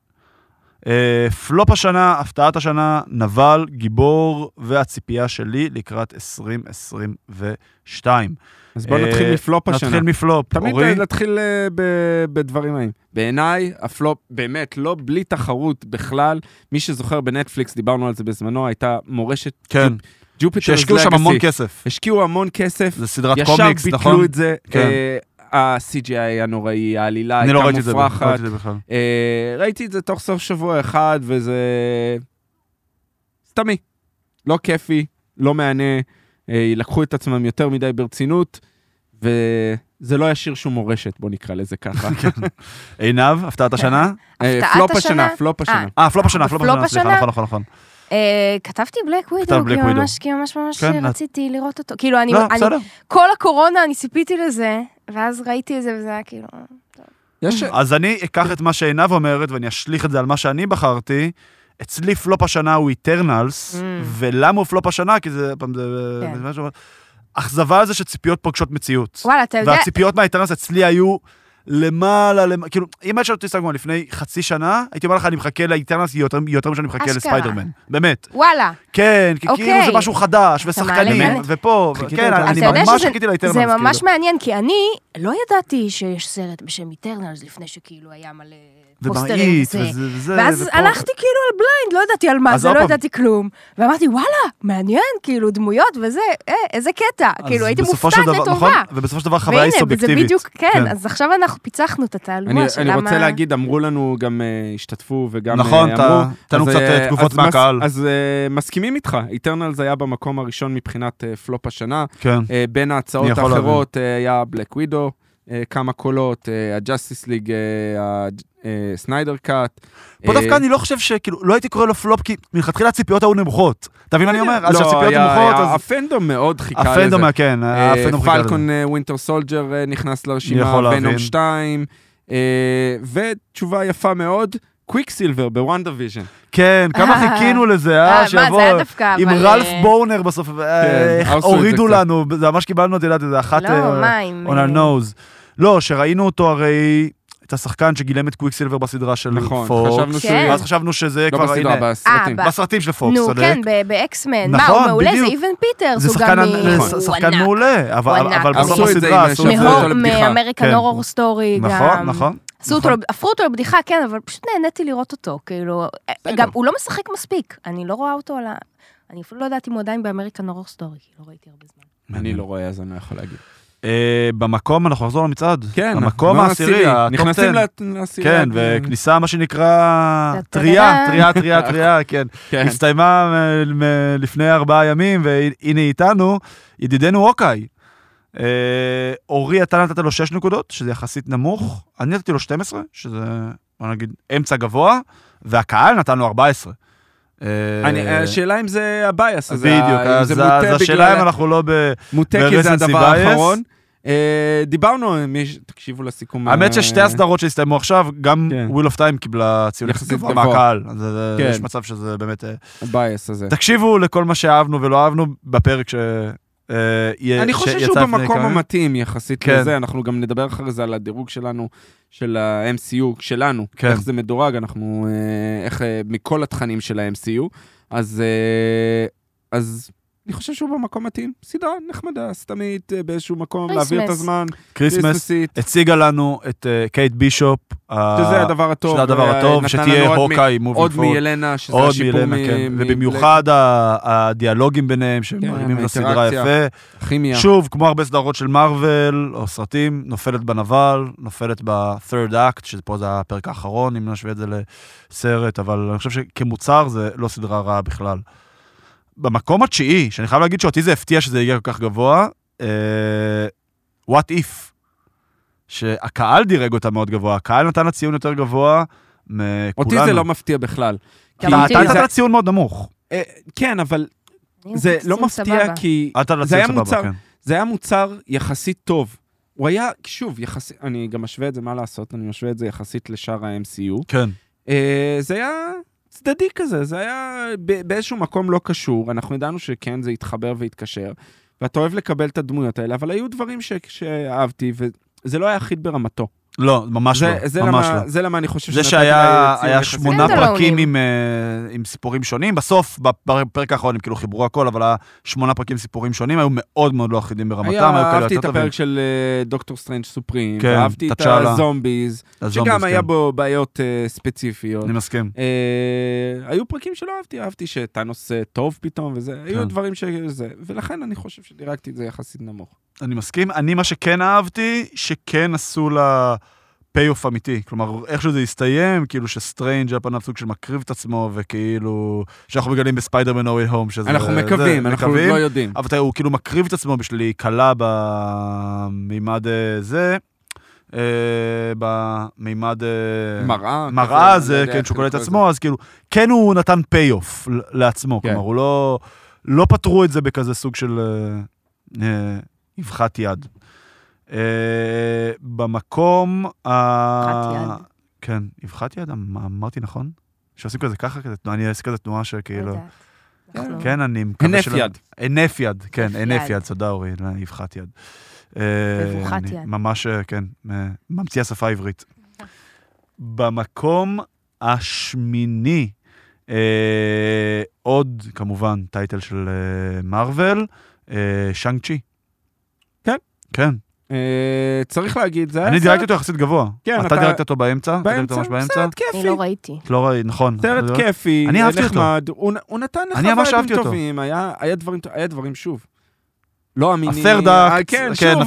אה, פלופ השנה, הפתעת השנה, נבל, גיבור והציפייה שלי לקראת 2022. אז בוא אה, נתחיל מפלופ השנה. נתחיל מפלופ. תמיד? נתחיל אה, ב- בדברים האלה. בעיניי, הפלופ, באמת, לא בלי תחרות בכלל. מי שזוכר בנטפליקס, דיברנו על זה בזמנו, הייתה מורשת כן, ג'ופיטרס שהשקיעו שם המון כסף. השקיעו המון כסף, זה סדרת ישר קומיקס, ביטלו נכון? את זה. כן. אה, ה-CGI היה נוראי, העלילה אני לא הייתה את זה, לא מופרכת. ראיתי את זה בכלל. אה, ראיתי את זה תוך סוף שבוע אחד, וזה סתמי. לא כיפי, לא מהנה, אה, לקחו את עצמם יותר מדי ברצינות, וזה לא ישאיר שום מורשת, בוא נקרא לזה ככה. עינב, הפתעת השנה? אה, הפתעת פלופ השנה? השנה, פלופ השנה. אה, פלופ השנה, פלופ השנה, סליחה, השנה? נכון, נכון, נכון. אה, כתבתי בלק ווידו, כי. ממש, כי ממש ממש כן, רציתי לראות אותו. כאילו, אני, לא. כל הקורונה אני ציפיתי לזה, ואז ראיתי את זה, וזה היה כאילו... יש... אז אני אקח את מה שעינב אומרת ואני אשליך את זה על מה שאני בחרתי. אצלי פלופ השנה הוא איטרנלס, Mm. ולמה הוא פלופ השנה? כי זה, פעם, זה... כן. אכזבה על זה שציפיות פוגשות מציאות. וואלה, אתה יודע... והציפיות מהאיטרנלס אצלי היו למעלה, למעלה, כאילו, אם היית שואל אותי סגמון לפני חצי שנה, הייתי אומר לך, אני מחכה לאיטרנלס יותר ממה שאני מחכה. לספיידרמן. באמת. וואלה, כן, כי אוקיי. כאילו זה משהו חדש, ושחקנים, ופה, כן. אני ממש חיכיתי לאיטרנלס. זה ממש כאילו. מעניין, כי אני, לא ידעתי שיש סרט בשם איטרנלס לפני שכאילו היה מלא פוסטרים וזה. וזה, וזה, ואז ופה- הלכתי כאילו על blind, לא ידעתי על מה אז זה, לא פעם. ידעתי כלום. ואמרתי, וואלה, מעניין, כאילו, דמויות וזה, אה, איזה קטע. כאילו, הייתי מופתעת לטובה. נכון, ובסופו של דבר חוויה היא והנה, וזה סובייקטיבית. בדיוק, כן, כן. אז עכשיו אנחנו פיצחנו את אני, התעלומה של אני למה... רוצה להגיד, אמרו לנו, גם אה, השתתפו וגם נכון, אה, אתה- אמרו. תן לנו אז, קצת, אה, תגובות אז מהקהל. אז מסכימים איתך, איטרנלס היה במקום הראשון מבחינת פלופ השנה. כן. בין ההצעות אני האחרות היה בלק ווידו, כמה קולות, הג'אסטיס ליג, סניידר קאט. פה דווקא אני לא חושב שכאילו, לא הייתי קורא לו פלופ, כי מלכתחילה הציפיות היו נמוכות. אתה מבין מה אני אומר? אז כשהציפיות לא, היה- נמוכות, היה- אז... ה fandom מאוד חיכה לזה. ה fandom, כן, אה, ה fandom חיכה לזה. פלקון ווינטר סולג'ר אה, נכנס לרשימה. ונום 2, ותשובה יפה מאוד, קוויק סילבר בוואנדה ויז'ן. כן, כמה אה. חיכינו לזה, אה, אה? מה, שיבוא זה היה דווקא, עם רלף אה, בורנר בסוף, אה, את זה הורידו. לנו, זה ממש קיבלנו, את יודעת, איזה אחת... לא, אה, מה, עם... on our nose. לא, שראינו אותו הרי, את השחקן שגילם את קוויקסילבר בסדרה של נכון, פוקס. חשבנו שהוא... כן. ואז חשבנו שזה לא כבר, בסדרה, הנה, בסרטים. אה, בסרטים של פוקס, נו, צודק. כן, ב- באקס מן. מה, נכון, הוא מעולה, זה. איבן פיטרס, זה הוא גם... זה הוא שחקן ענק. מעולה, אבל. בסוף עשו את זה הסדרה עם עשו את זה. מאמריקן כן. הורור סטורי גם. נכון, נכון. עשו אותו, נכון. הפכו אותו לבדיחה, כן, אבל פשוט נהניתי לראות אותו, כאילו, בסדר. גם הוא לא משחק מספיק, אני לא רואה אותו על ה... אני אפילו לא יודעת אם הוא עדיין באמריקן הורור סטורי, כי לא ראיתי הרבה זמן. אני לא רואה, אז אני לא יכול להגיד. אה, במקום, אנחנו נחזור למצעד. כן, המקום העשירי, נכנסים 10. לת- לעשירי. כן, אה, וכניסה, מה שנקרא. טריה, טריה, טריה, טריה, כן. כן. הסתיימה מ- מ- לפני ארבעה ימים, והנה איתנו, ידידנו. אה, אורי, אתה נתת לו 6 נקודות, שזה יחסית נמוך, אני נתתי לו 12, שזה, בוא נגיד, אמצע גבוה, והקהל נתן לו 14. אה, אני- השאלה אם זה ה bias הזה, בדיוק, אז השאלה אם. אנחנו לא ב... מוטה כי זה הדבר bias. האחרון. אה, דיברנו, תקשיבו לסיכום. האמת אה, ששתי הסדרות שהסתיימו עכשיו, גם. וויל אוף טיים קיבלה ציון יחסית גבוה. מהקהל. אז זה- כן. יש מצב שזה באמת... אה, ה bias הזה. תקשיבו לכל מה שאהבנו ולא אהבנו בפרק ש... אה, אני חושב שהוא במקום. המתאים יחסית כן. לזה, אנחנו גם נדבר אחרי זה על הדירוג שלנו, של ה-MCU, שלנו, כן. איך זה מדורג, אנחנו, אה, איך, אה, מכל התכנים של ה-MCU, אה, אז אני חושב שהוא במקום מתאים. סדרה נחמדה, סתמית, אה, באיזשהו מקום. להעביר את הזמן. כריסמס הציגה לנו את אה, קייט בישופ. שזה הדבר הטוב. שזה הדבר אה, הטוב, שתהיה הוקאי מוביל עוד. מילנה, שזה עוד השיפור מילנה, כן. מ- ובמיוחד הדיאלוגים ביניהם, שמרימים את הסדרה. יפה. כימיה. שוב, כמו הרבה סדרות של מארוול, או סרטים, נופלת בנבל, נופלת ב-third act, שפה זה הפרק האחרון, אם נשווה את זה לסרט, אבל אני חושב שכמוצר זה לא סדרה רעה בכלל. במקום התשיעי, שאני חייב להגיד שאותי זה הפתיע שזה הגיע כל כך גבוה, אה, what if, שהקהל דירג אותה מאוד גבוה, הקהל נתן לה ציון יותר גבוה מכולנו. אותי זה לא מפתיע בכלל. גם אתה נתת לה ציון מאוד נמוך. אה, כן, אבל זה לא מפתיע סבבה. כי אתה נתת לה זה היה סבבה, מוצר, כן. זה היה מוצר יחסית טוב. הוא היה, שוב, יחסית, אני גם משווה את זה, מה לעשות, אני משווה את זה יחסית לשאר ה-MCU. כן. אה, זה היה צדדי כזה, זה היה באיזשהו מקום לא קשור, אנחנו ידענו שכן, זה התחבר והתקשר, ואתה אוהב לקבל את הדמויות האלה, אבל היו דברים ש- שאהבתי, וזה לא היה אחיד ברמתו. לא, ממש זה, לא, זה, ממש למה, לא. זה למה אני חושב זה שנתתי שהיה לה ציון היה יחסית. שמונה standalone ים. פרקים עם, אה, עם סיפורים שונים, בסוף, בפרק האחרון הם כאילו חיברו הכל, אבל היה שמונה פרקים עם סיפורים שונים, היו מאוד מאוד לא אחידים ברמתם, היו היה, כאלה אהבתי את. הפרק של אה, דוקטור סטרנג' סופרים, כן, ואהבתי את. הזומביז, הזומביז, שגם היה כן. בו בעיות אה, ספציפיות. אני מסכים. אה, היו פרקים שלא אהבתי, אהבתי שתאנוס טוב פתאום וזה, היו כן. דברים שזה, ולכן אני חושב שדירגתי את זה יחסית נמוך. אני מסכים. אני, מה שכן אהבתי, שכן עשו לה payoff אמיתי. כלומר, איכשהו זה הסתיים, כאילו שסטריינג' על פניו סוג של מקריב את עצמו, וכאילו, שאנחנו מגלים בספיידרמן No Way Home, שזה... אנחנו זה, מקווים, אנחנו מקווים. לא יודעים. אבל הוא כאילו מקריב את עצמו בשביל להיכלא במימד אה, זה, אה, במימד... אה, מראה. מראה כזה, לא זה, יודע כן, איך שהוא קולט את עצמו, אז כאילו, כן הוא נתן payoff לעצמו, כן. כלומר, הוא לא, לא פתרו את זה בכזה סוג של אה, אבחת יד. אה, במקום ה... אבחת יד. כן, אבחת יד, אמ- אמרתי נכון? שעושים כזה ככה, כזה תנועה, אני אעשה כזה תנועה לא שכאילו... יודעת. אנחנו- כן, אני מקווה הנף שלא- יד. הנף יד, כן, הנף הנף יד. תודה אורי, לא, אבחת יד. אה, מבוכת יד. ממש, אה, כן, ממציא השפה העברית. במקום השמיני, עוד כמובן טייטל של מארוול, שאנג צ'י. כן. אה, צריך להגיד, זה היה אני דירקתי אותו יחסית גבוה. כן, אתה אתה- דירקת אותו באמצע? באמצע? סרט כיפי. אני לא ראיתי. לא ראי, נכון. סרט כיפי, אני אהבתי אותו. נחמד, הוא הוא נתן לך אני ממש וייבים אהבתי אותו. טובים, היה היה דברים, היה דברים שוב. לא אמינים. ה-third אה, act, כן, כן, act,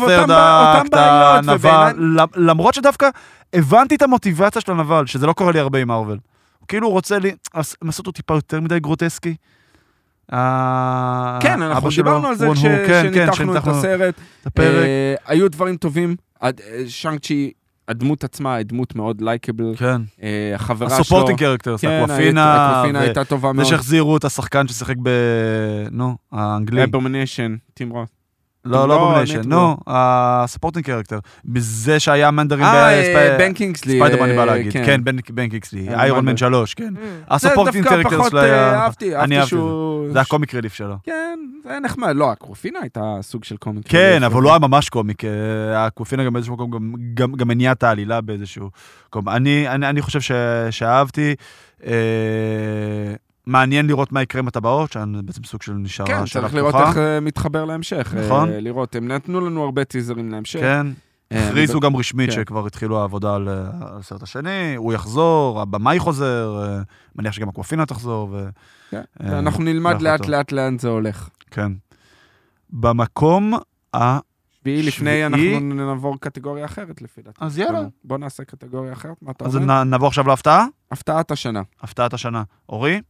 בעיות, הנבל, למרות שדווקא הבנתי את המוטיבציה של הנבל, שזה לא קורה לי הרבה עם מארוול. הוא כאילו רוצה לי, הם עשו אותו טיפה יותר מדי גרוטסקי. ה- כן, אנחנו דיברנו על זה וון כש- הו, כן, כן, את הסרט. אה, היו דברים טובים. אה, שאנג צ'י, הדמות עצמה היא דמות מאוד likeable. כן. אה, החברה שלו... ה supporting characters, כן, אקוופינה, אקוופינה הייתה טובה זה מאוד. שהחזירו את השחקן ששיחק ב... נו, האנגלי. אברמניישן, טים רוס. לא, לא, לא בומניישן, נו, הסופורטינג קרקטר. בזה שהיה מנדרין אה, בן קינגסלי. ספיידרמן אני בא אה, להגיד, כן, בן- כן, איירון מן מנדל. 3, כן. זה דווקא קרקטר שלו אה, היה... אהבתי, אהבתי שהוא... זה הקומיק רליף שלו. כן, זה היה נחמד. לא, הקרופינה הייתה סוג של קומיק. כן, רליף. אבל הוא לא היה ממש קומיק, אה, הקופינה גם באיזשהו מקום גם- גם- גם הניע את העלילה באיזשהו מקום. אני חושב שאהבתי. אה, מעניין לראות מה יקרה עם הטבעות, שאני בעצם סוג של נשארה כן, שאלה צריך לראות. איך אה, מתחבר להמשך. אה, נכון. לראות, הם נתנו לנו הרבה טיזרים להמשך. כן, אה, הכריזו גם רשמית כן. שכבר התחילו העבודה על אה, הסרט השני, הוא יחזור, הבמאי חוזר, אה, מניח שגם אקוופינה תחזור, כן, אה, ואנחנו נלמד לאט. לאט לאן זה הולך. כן. במקום ה... שביעי לפני? אנחנו נעבור קטגוריה אחרת לפי דעתי. אז יאללה. בוא נעשה קטגוריה אחרת, מה אתה אז אומר? נ- נעבור עכשיו להפתעה? הפתעת השנה. הפתעת השנה. אורי?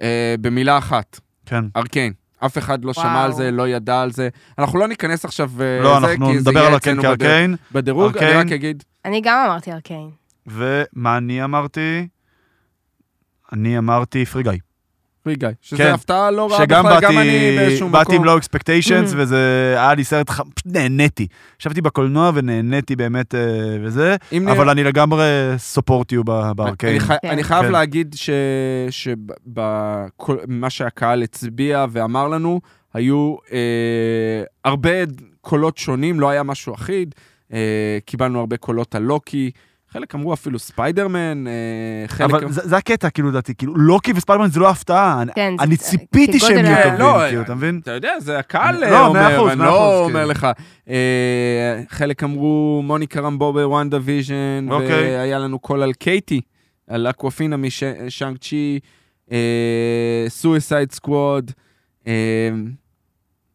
אה, במילה אחת, כן. ארקיין. אף אחד לא וואו. שמע על זה, לא ידע על זה. אנחנו לא ניכנס עכשיו אה, לא, זה, אנחנו כי זה נדבר יהיה על ארקיין אצלנו כארקיין, בדירוג. אני ארקיין. רק אגיד, אני גם אמרתי ארקיין. ומה אני אמרתי? אני אמרתי פרי גיא. גיא, כן. שזה הפתעה לא רעה בכלל, גם אני באיזשהו באתי עם מקום. לואו אקספקטיישנס, Mm. וזה היה לי סרט, ח- פשוט נהניתי. ישבתי בקולנוע ונהניתי באמת אה, וזה, אם נראה- אבל אני לגמרי סופורט יו בארקיין. אני. כן. אני חייב כן. להגיד שמה שהקהל הצביע ואמר לנו, היו אה, הרבה קולות שונים, לא היה משהו אחיד. אה, קיבלנו הרבה קולות על לוקי, חלק אמרו אפילו ספיידרמן, אה, חלק... אבל זה זה הקטע, כאילו, לדעתי, כאילו, לוקי וספיידרמן זה לא הפתעה. אני- כן, זה- אני זה- ציפיתי שהם יהיו טובים, לא, כאילו, אתה מבין? אתה יודע, זה הקהל אה, לא, אומר, אני לא אומר כאילו. לך. אה, חלק אמרו מוניקה רמבו בוונדה ויז'ן, אוקיי. והיה לנו קול על קייטי, על אקוופינה משאנג צ'י, סויסייד סקווד.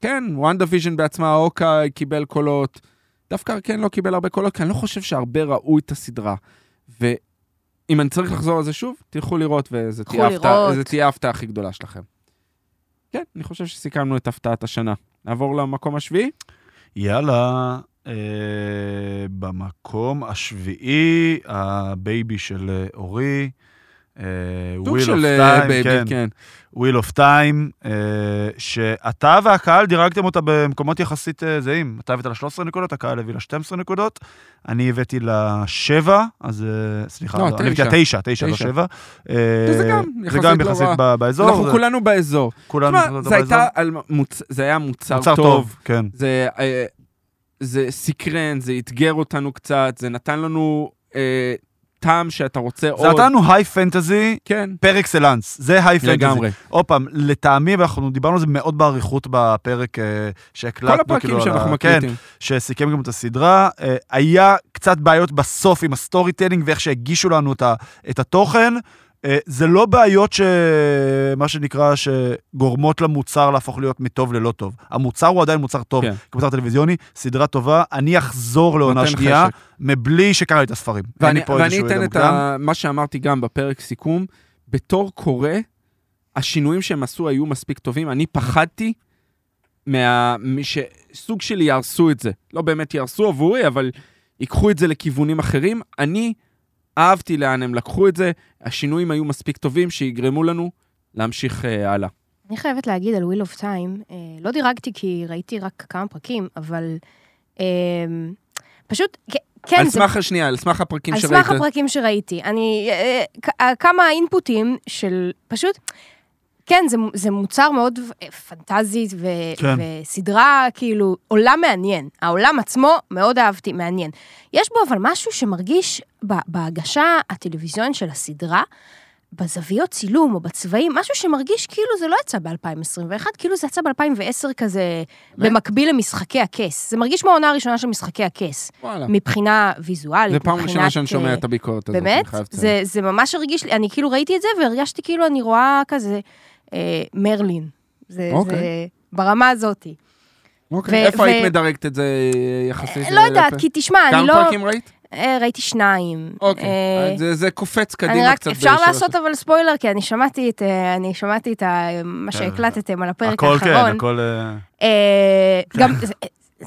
כן, וונדה ויז'ן בעצמה, אוקה קיבל קולות. דווקא כן לא קיבל הרבה קולות, כי אני לא חושב שהרבה ראו את הסדרה. ואם אני צריך לחזור על זה שוב, תלכו לראות, וזו תהיה ההפתעה- הכי גדולה שלכם. כן, אני חושב שסיכמנו את הפתעת השנה. נעבור למקום השביעי? יאללה, אה, במקום השביעי, ה baby של אה, אורי. אה, אה, Time, baby, כן. כן. Wheel of Time, שאתה והקהל דירגתם אותה במקומות יחסית אה, זהים. אתה הבאת לה 13 נקודות, הקהל הביא לה 12 נקודות. אני הבאתי לה 7, אז אה, סליחה, לא, לא, אני הבאתי לה 9, 9, לא תשע. 7. שזה גם זה יחסית גם לא יחסית רע. ב- באזור. אנחנו זה- כולנו באזור. כולנו תשמע. זה הייתה על מוצ- זה היה מוצר מוצר טוב. טוב, כן. זה, אה, זה סקרן, זה אתגר אותנו קצת, זה נתן לנו אה, טעם שאתה רוצה זה עוד. נתן לנו high fantasy כן, par excellence, זה high fantasy. לגמרי. עוד פעם, לטעמי, ואנחנו דיברנו על זה מאוד באריכות בפרק אה, שהקלטנו. כל הפרקים כאילו, על שאנחנו כן, מקליטים. שסיכם גם את הסדרה. אה, היה קצת בעיות בסוף עם ה storytelling ואיך שהגישו לנו את התוכן. אה, זה לא בעיות ש... מה שנקרא, שגורמות למוצר להפוך להיות מטוב ללא טוב. המוצר הוא עדיין מוצר טוב, כן. כמוצר טלוויזיוני, סדרה טובה. אני אחזור לעונה שנייה, חשק. מבלי שקרא לי את הספרים. ואני, ואני אתן את. ה, מה שאמרתי גם בפרק סיכום, בתור קורא, השינויים שהם עשו היו מספיק טובים. אני פחדתי מה... שסוג של יהרסו את זה. לא באמת יהרסו עבורי, אבל ייקחו את זה לכיוונים אחרים. אני אהבתי לאן הם לקחו את זה, השינויים היו מספיק טובים שיגרמו לנו להמשיך אה, הלאה. אני חייבת להגיד על Wheel of Time, לא דירגתי כי ראיתי רק כמה פרקים, אבל אה, פשוט, כן, על זה סמך השנייה, על סמך הפרקים על שראית. סמך הפרקים שראיתי. אני, אה, כמה אינפוטים של פשוט, כן, זה, זה מוצר מאוד פנטזי ו, כן. וסדרה, כאילו, עולם מעניין. העולם עצמו, מאוד אהבתי, מעניין. יש בו אבל משהו שמרגיש בהגשה הטלוויזיונית של הסדרה, בזוויות צילום או בצבעים, משהו שמרגיש כאילו זה לא יצא ב-2021, כאילו זה יצא ב-2010 כזה, במקביל למשחקי הכס. זה מרגיש כמו העונה הראשונה של משחקי הכס, וואלה. מבחינה ויזואלית, זה פעם מבחינת, ראשונה שאני שומע אה, את הביקורת הזאת, באמת? זה, זה ממש הרגיש לי, אני כאילו ראיתי את זה והרגשתי כאילו אני רואה כזה אה, מרלין. זה, אוקיי. זה ברמה הזאתי. אוקיי. ו- איפה ו- היית מדרגת את זה יחסית? לא יודעת, לפ- כי תשמע, אני כמה לא... פרקים ראית? אה, ראיתי שניים. אוקיי. אה, זה- זה קופץ קדימה רק, קצת. אפשר לעשות אבל ספוילר, כי אני שמעתי את, אה, אני שמעתי את ה- מה כן, שהקלטתם על הפרק הכל כן, האחרון. הכל... אה, אה, גם, זה- זה-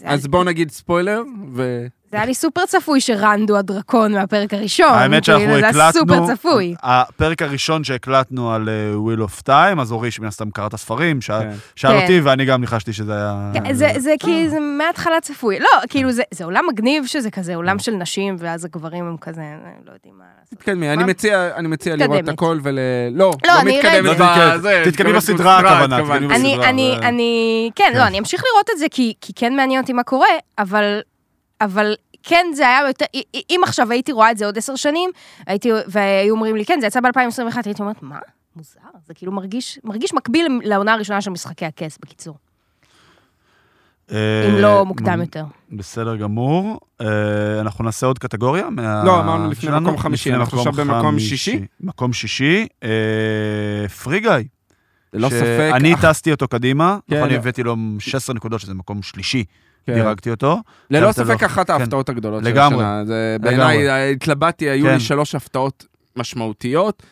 אז בואו נגיד ספוילר, ו... זה היה לי סופר צפוי שרנדו הדרקון מהפרק הראשון. האמת שאנחנו כאילו, זה היה הקלטנו, סופר צפוי. הפרק הראשון שהקלטנו על אה, Wheel of Time, אז אורי שמן הסתם קרא את הספרים, שאל כן. שאל כן. אותי ואני גם ניחשתי שזה היה... כן, זה, זה כי זה מההתחלה צפוי. לא, כאילו, זה, זה עולם מגניב שזה כזה עולם של נשים, ואז הגברים הם כזה, לא יודעים מה לעשות. תתקדמי, אני? מציע, אני מציע לראות את. הכל ול... לא, לא, לא אני מתקדמת לא תתקדמי, בזה. תתקדמי מתקדמת בסדרה, הכוונה, אני, אני, זה- אני, כן, כן. לא, אני אמשיך לראות את זה כי, כי כן מעניין אותי מה קורה, אבל, אבל כן, זה היה יותר, אם עכשיו הייתי רואה את זה עוד עשר שנים, הייתי, והיו אומרים לי, כן, זה יצא ב-2021, הייתי אומרת, מה? מוזר, זה כאילו מרגיש, מרגיש מקביל לעונה הראשונה של משחקי הכס, בקיצור. אה, אם לא מוקדם מ- יותר. בסדר גמור. אה, אנחנו נעשה עוד קטגוריה. מה- לא, אמרנו לפני? מקום חמישי, אנחנו עכשיו במקום חמישי. שישי? מקום שישי. אה, פרי גיא. ללא ספק. אני טסתי אותו קדימה, כן, נכון. הבאתי לו 16 נקודות, שזה מקום שלישי, כן. דירגתי אותו. ללא ספק לא- אחת כן. ההפתעות הגדולות של לגמרי. השנה. זה לגמרי. בעיניי, אה, התלבטתי, היו כן. לי שלוש הפתעות משמעותיות.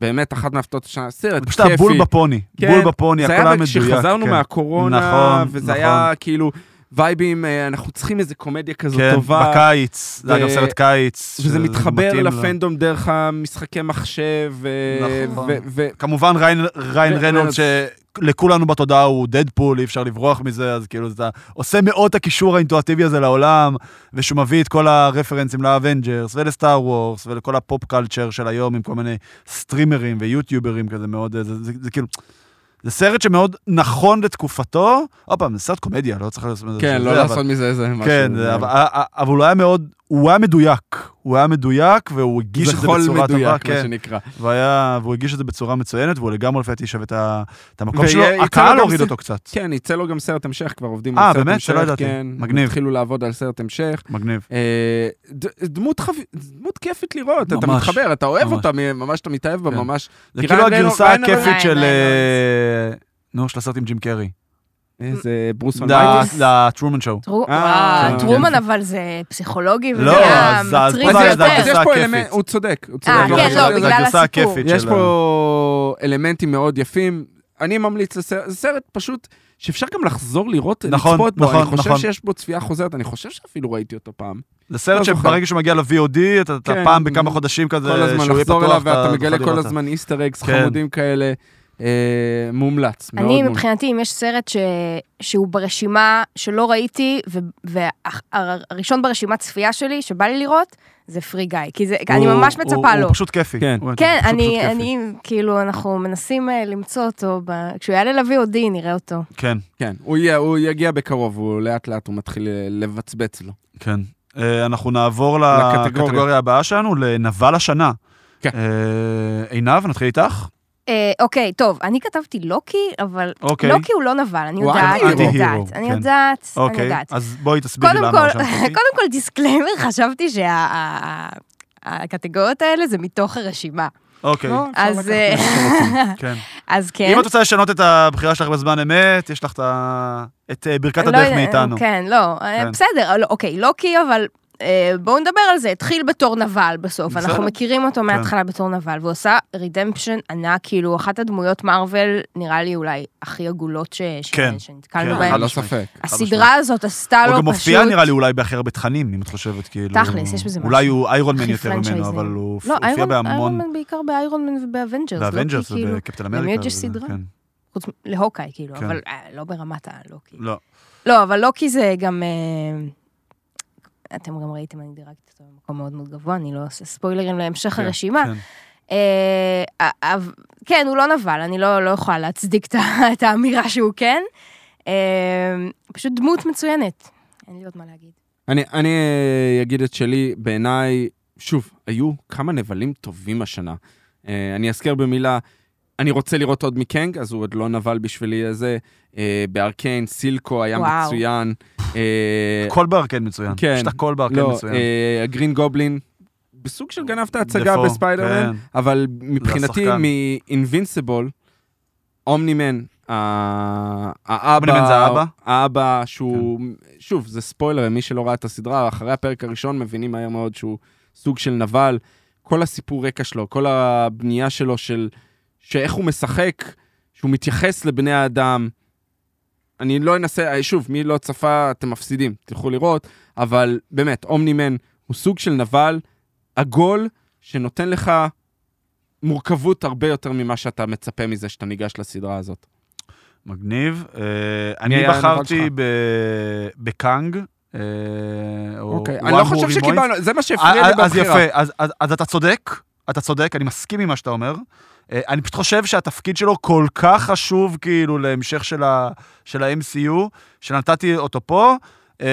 באמת, אחת מהפתעות השנה, סרט זה פשוט כיפי. הבול בפוני, כן, בול בפוני, זה הכל היה היה מדויק. כשחזרנו כן. מהקורונה, נכון, וזה נכון. היה כאילו וייבים, אה, אנחנו צריכים איזה קומדיה כזאת כן, טובה. בקיץ, זה היה גם ו- סרט קיץ. וזה מתחבר. לפנדום דרך המשחקי מחשב, ו- נכון. ו- ו- כמובן ריין, ריין ו- רנולד ו- שלכולנו בתודעה הוא דדפול, אי אפשר לברוח מזה, אז כאילו אתה עושה מאוד את הקישור האינטואטיבי הזה לעולם, ושהוא מביא את כל הרפרנסים לאבנג'רס ולסטאר וורס ולכל ה pop culture של היום עם כל מיני סטרימרים ויוטיוברים כזה מאוד, זה, זה, זה, זה כאילו... זה סרט שמאוד נכון לתקופתו, עוד פעם, זה סרט קומדיה, לא צריך לעשות מזה... כן, לא לעשות מזה איזה משהו. כן, אבל, הוא היה מאוד, הוא היה מדויק, הוא היה מדויק והוא הגיש זה את זה חול בצורה טובה, מדויק, מה כן, שנקרא. והיה, והוא הגיש את זה בצורה מצוינת, והוא לגמרי לפי שווה את המקום שלו, הקהל הוריד אותו קצת, כן, יצא לו גם סרט המשך, כבר עובדים אה, על סרט באמת? המשך. שלא ידעתי. כן, מגניב. התחילו לעבוד על סרט המשך. מגניב. אה, דמות חב- דמות כיפית לראות, אתה ממש, מתחבר, אתה אוהב ממש. אותה, ממש אתה מתאהב בה, כן. ממש. זה כאילו הגרסה הכיפית של... אה, נו, של הסרט עם ג'ים קרי. איזה ברוס אלמייטי. לטרומן שואו. טרומן אבל זה פסיכולוגי לא, אז מטריד. אלמנט, הוא צודק, הוא צודק. אה, כן, לא. בגלל הגרסה הסיפור. יש פה אלמנטים מאוד יפים. אני ממליץ לסרט, זה סרט פשוט שאפשר גם לחזור לראות, נכון, לצפות בו. נכון, אני חושב נכון. שיש בו צפייה חוזרת, אני חושב שאפילו ראיתי אותו פעם. זה סרט לא. שברגע שהוא מגיע ל-VOD, אתה אתה כן. פעם בכמה חודשים כזה, כל הזמן לחזור אליו, ואתה אתה מגלה כל הזמן איסטר אגס כן. חמודים כאלה. אה, מומלץ, מאוד אני מומלץ. מבחינתי, אם יש סרט ש... שהוא ברשימה שלא ראיתי, והראשון ברשימת צפייה שלי, שבא לי לראות, זה פרי גיא. כי זה, אני הוא- ממש הוא- מצפה לו. הוא פשוט כיפי. כן. הוא כן, פשוט- פשוט אני, כיפי. אני, כאילו, אנחנו מנסים אה, למצוא אותו, ב... כשהוא יעלה ל-VOD, נראה אותו. כן, כן, הוא יהיה- הוא יגיע בקרוב, הוא לאט לאט הוא מתחיל אה, לבצבץ לו. כן. אה, אנחנו נעבור לקטגוריה. לקטגוריה הבאה שלנו, לנבל השנה. כן. עינב, נתחיל איתך. אה, אוקיי, טוב, אני כתבתי לוקי, אבל אוקיי. לוקי הוא לא נבל, אני יודעת, אני יודעת, אני כן. יודעת, אני אוקיי, יודעת. אז בואי תסבירי למה אותי. קודם כל disclaimer, חשבתי שהקטגוריות האלה זה מתוך הרשימה. אוקיי, לא, אז, אה. כן. אז כן. אם את רוצה לשנות את הבחירה שלך בזמן אמת, יש לך את אה, ברכת לא הדרך מאיתנו. כן, לא, כן. בסדר, לא, אוקיי, לוקי, אבל בואו נדבר על זה. התחיל בתור נבל בסוף, בסדר. אנחנו מכירים אותו כן. מההתחלה בתור נבל, והוא עושה redemption ענק, כאילו, אחת הדמויות מארוול, נראה לי אולי הכי עגולות ש- כן, שנתקלנו כן, בהן. משמעית. ספק. הסדרה הזאת עשתה לו הוא פשוט... גם מופיע נראה לי אולי בהכי הרבה תכנים, אם את חושבת, כאילו... תכלס, יש בזה אולי משהו. הוא איירון מן יותר ממנו. אבל הוא לא, הופיע איירון בהמון... איירון מן בעיקר באיירון מן ובאבנג'רס. באבנג'רס כאילו, ובקפטן אמריקה. יש סדרה? כן. חוץ להוקאי, כאילו, כן. אבל אה, לא ברמת הלוקי. לא. לא, אבל לוקי זה גם... אה, אתם גם ראיתם, אני דירגתי אותו במקום מאוד מאוד גבוה, אני לא עושה ספוילרים להמשך כן, הרשימה. כן. אה, אה, כן, הוא לא נבל, אני לא לא יכולה להצדיק את האמירה שהוא כן. אה, פשוט דמות מצוינת. אין לי עוד מה להגיד. אני, אני אה, אגיד את שלי, בעיניי, שוב, היו כמה נבלים טובים השנה. אה, אני אזכיר במילה, אני רוצה לראות עוד מקנג, אז הוא עוד לא נבל בשבילי איזה. אה, בארקיין, סילקו היה וואו. מצוין. אה, הכל בארקן מצוין. כן. יש את הכל בארקן לא, מצוין. אה, הגרין גובלין, בסוג של גנב את ההצגה בספיידרמן, כן. אבל מבחינתי. מ-Invincible, אומנימן, האבא, האבא? האבא שהוא, כן. שוב, זה ספוילר, מי שלא ראה את הסדרה, אחרי הפרק הראשון מבינים מהר מאוד שהוא סוג של נבל. כל הסיפור רקע שלו, כל הבנייה שלו של, שאיך הוא משחק, שהוא מתייחס לבני האדם. אני לא אנסה, שוב, מי לא צפה, אתם מפסידים, תלכו לראות, אבל באמת, אומנימן הוא סוג של נבל עגול שנותן לך מורכבות הרבה יותר ממה שאתה מצפה מזה שאתה ניגש לסדרה הזאת. מגניב. אה, מי אני בחרתי בקאנג. אה, או אוקיי, אני לא חושב. שקיבלנו, זה מה שהפריע לי אה, אז בבחירה. יפה, אז, אז, אז אתה צודק, אתה צודק, אני מסכים עם מה שאתה אומר. אה, אני פשוט חושב שהתפקיד שלו כל כך חשוב כאילו להמשך של, ה, של ה-MCU, שנתתי אותו פה. אה,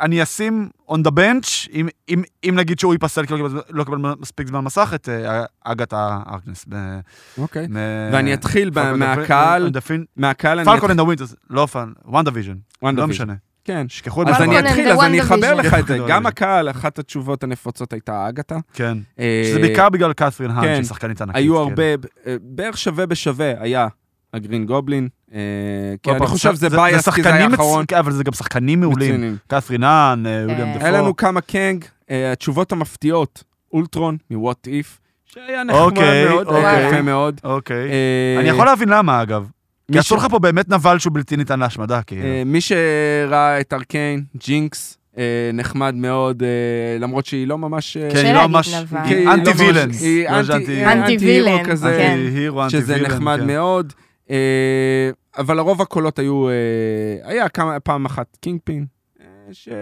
אני אשים on the bench, אם, אם, אם נגיד שהוא ייפסל כי לא קיבל- לא קיבל מספיק זמן מסך, את אה, אגתה ארקנס. ב- אוקיי. ואני אתחיל מהקהל, מהקהל אני פלקון and the Winter's, לא פה, וונדה ויז'ן, וונדה לא ויז'ן. משנה. כן. שכחו את אז זה. אני פלקון and אתחיל, the אז אני אחבר. לך את זה. כן. גם הקהל, אחת התשובות הנפוצות הייתה אגתה. כן. אה, שזה בעיקר בגלל קת'רין האן, כן. שהיא שחקנית ענקית. היו כן. הרבה, אה, בערך שווה בשווה היה הגרין גובלין. כי עוד אני חושב שזה זה bias, כי זה היה האחרון. כן, אבל זה גם שחקנים מעולים. קת'רין האן, אה, וויליאם אה. דפו. היה לנו כמה קנג, התשובות המפתיעות, אולטרון מ-What If, שהיה נחמד אוקיי, מאוד, היה אוקיי. יפה מאוד. אוקיי. אני יכול להבין למה, אגב. כי עשו ש- לך פה באמת נבל שהוא בלתי ניתן להשמדה, כאילו. אה, מי שראה את ארקיין, ג'ינקס, אה, נחמד מאוד, אה, למרות שהיא לא ממש... כן, היא לא ממש... היא אנטי לא villain. היא לא anti- כזה. hero, anti שזה נחמד כן. מאוד. אבל לרוב הקולות היו, היה כמה, פעם אחת קינג פין, אה,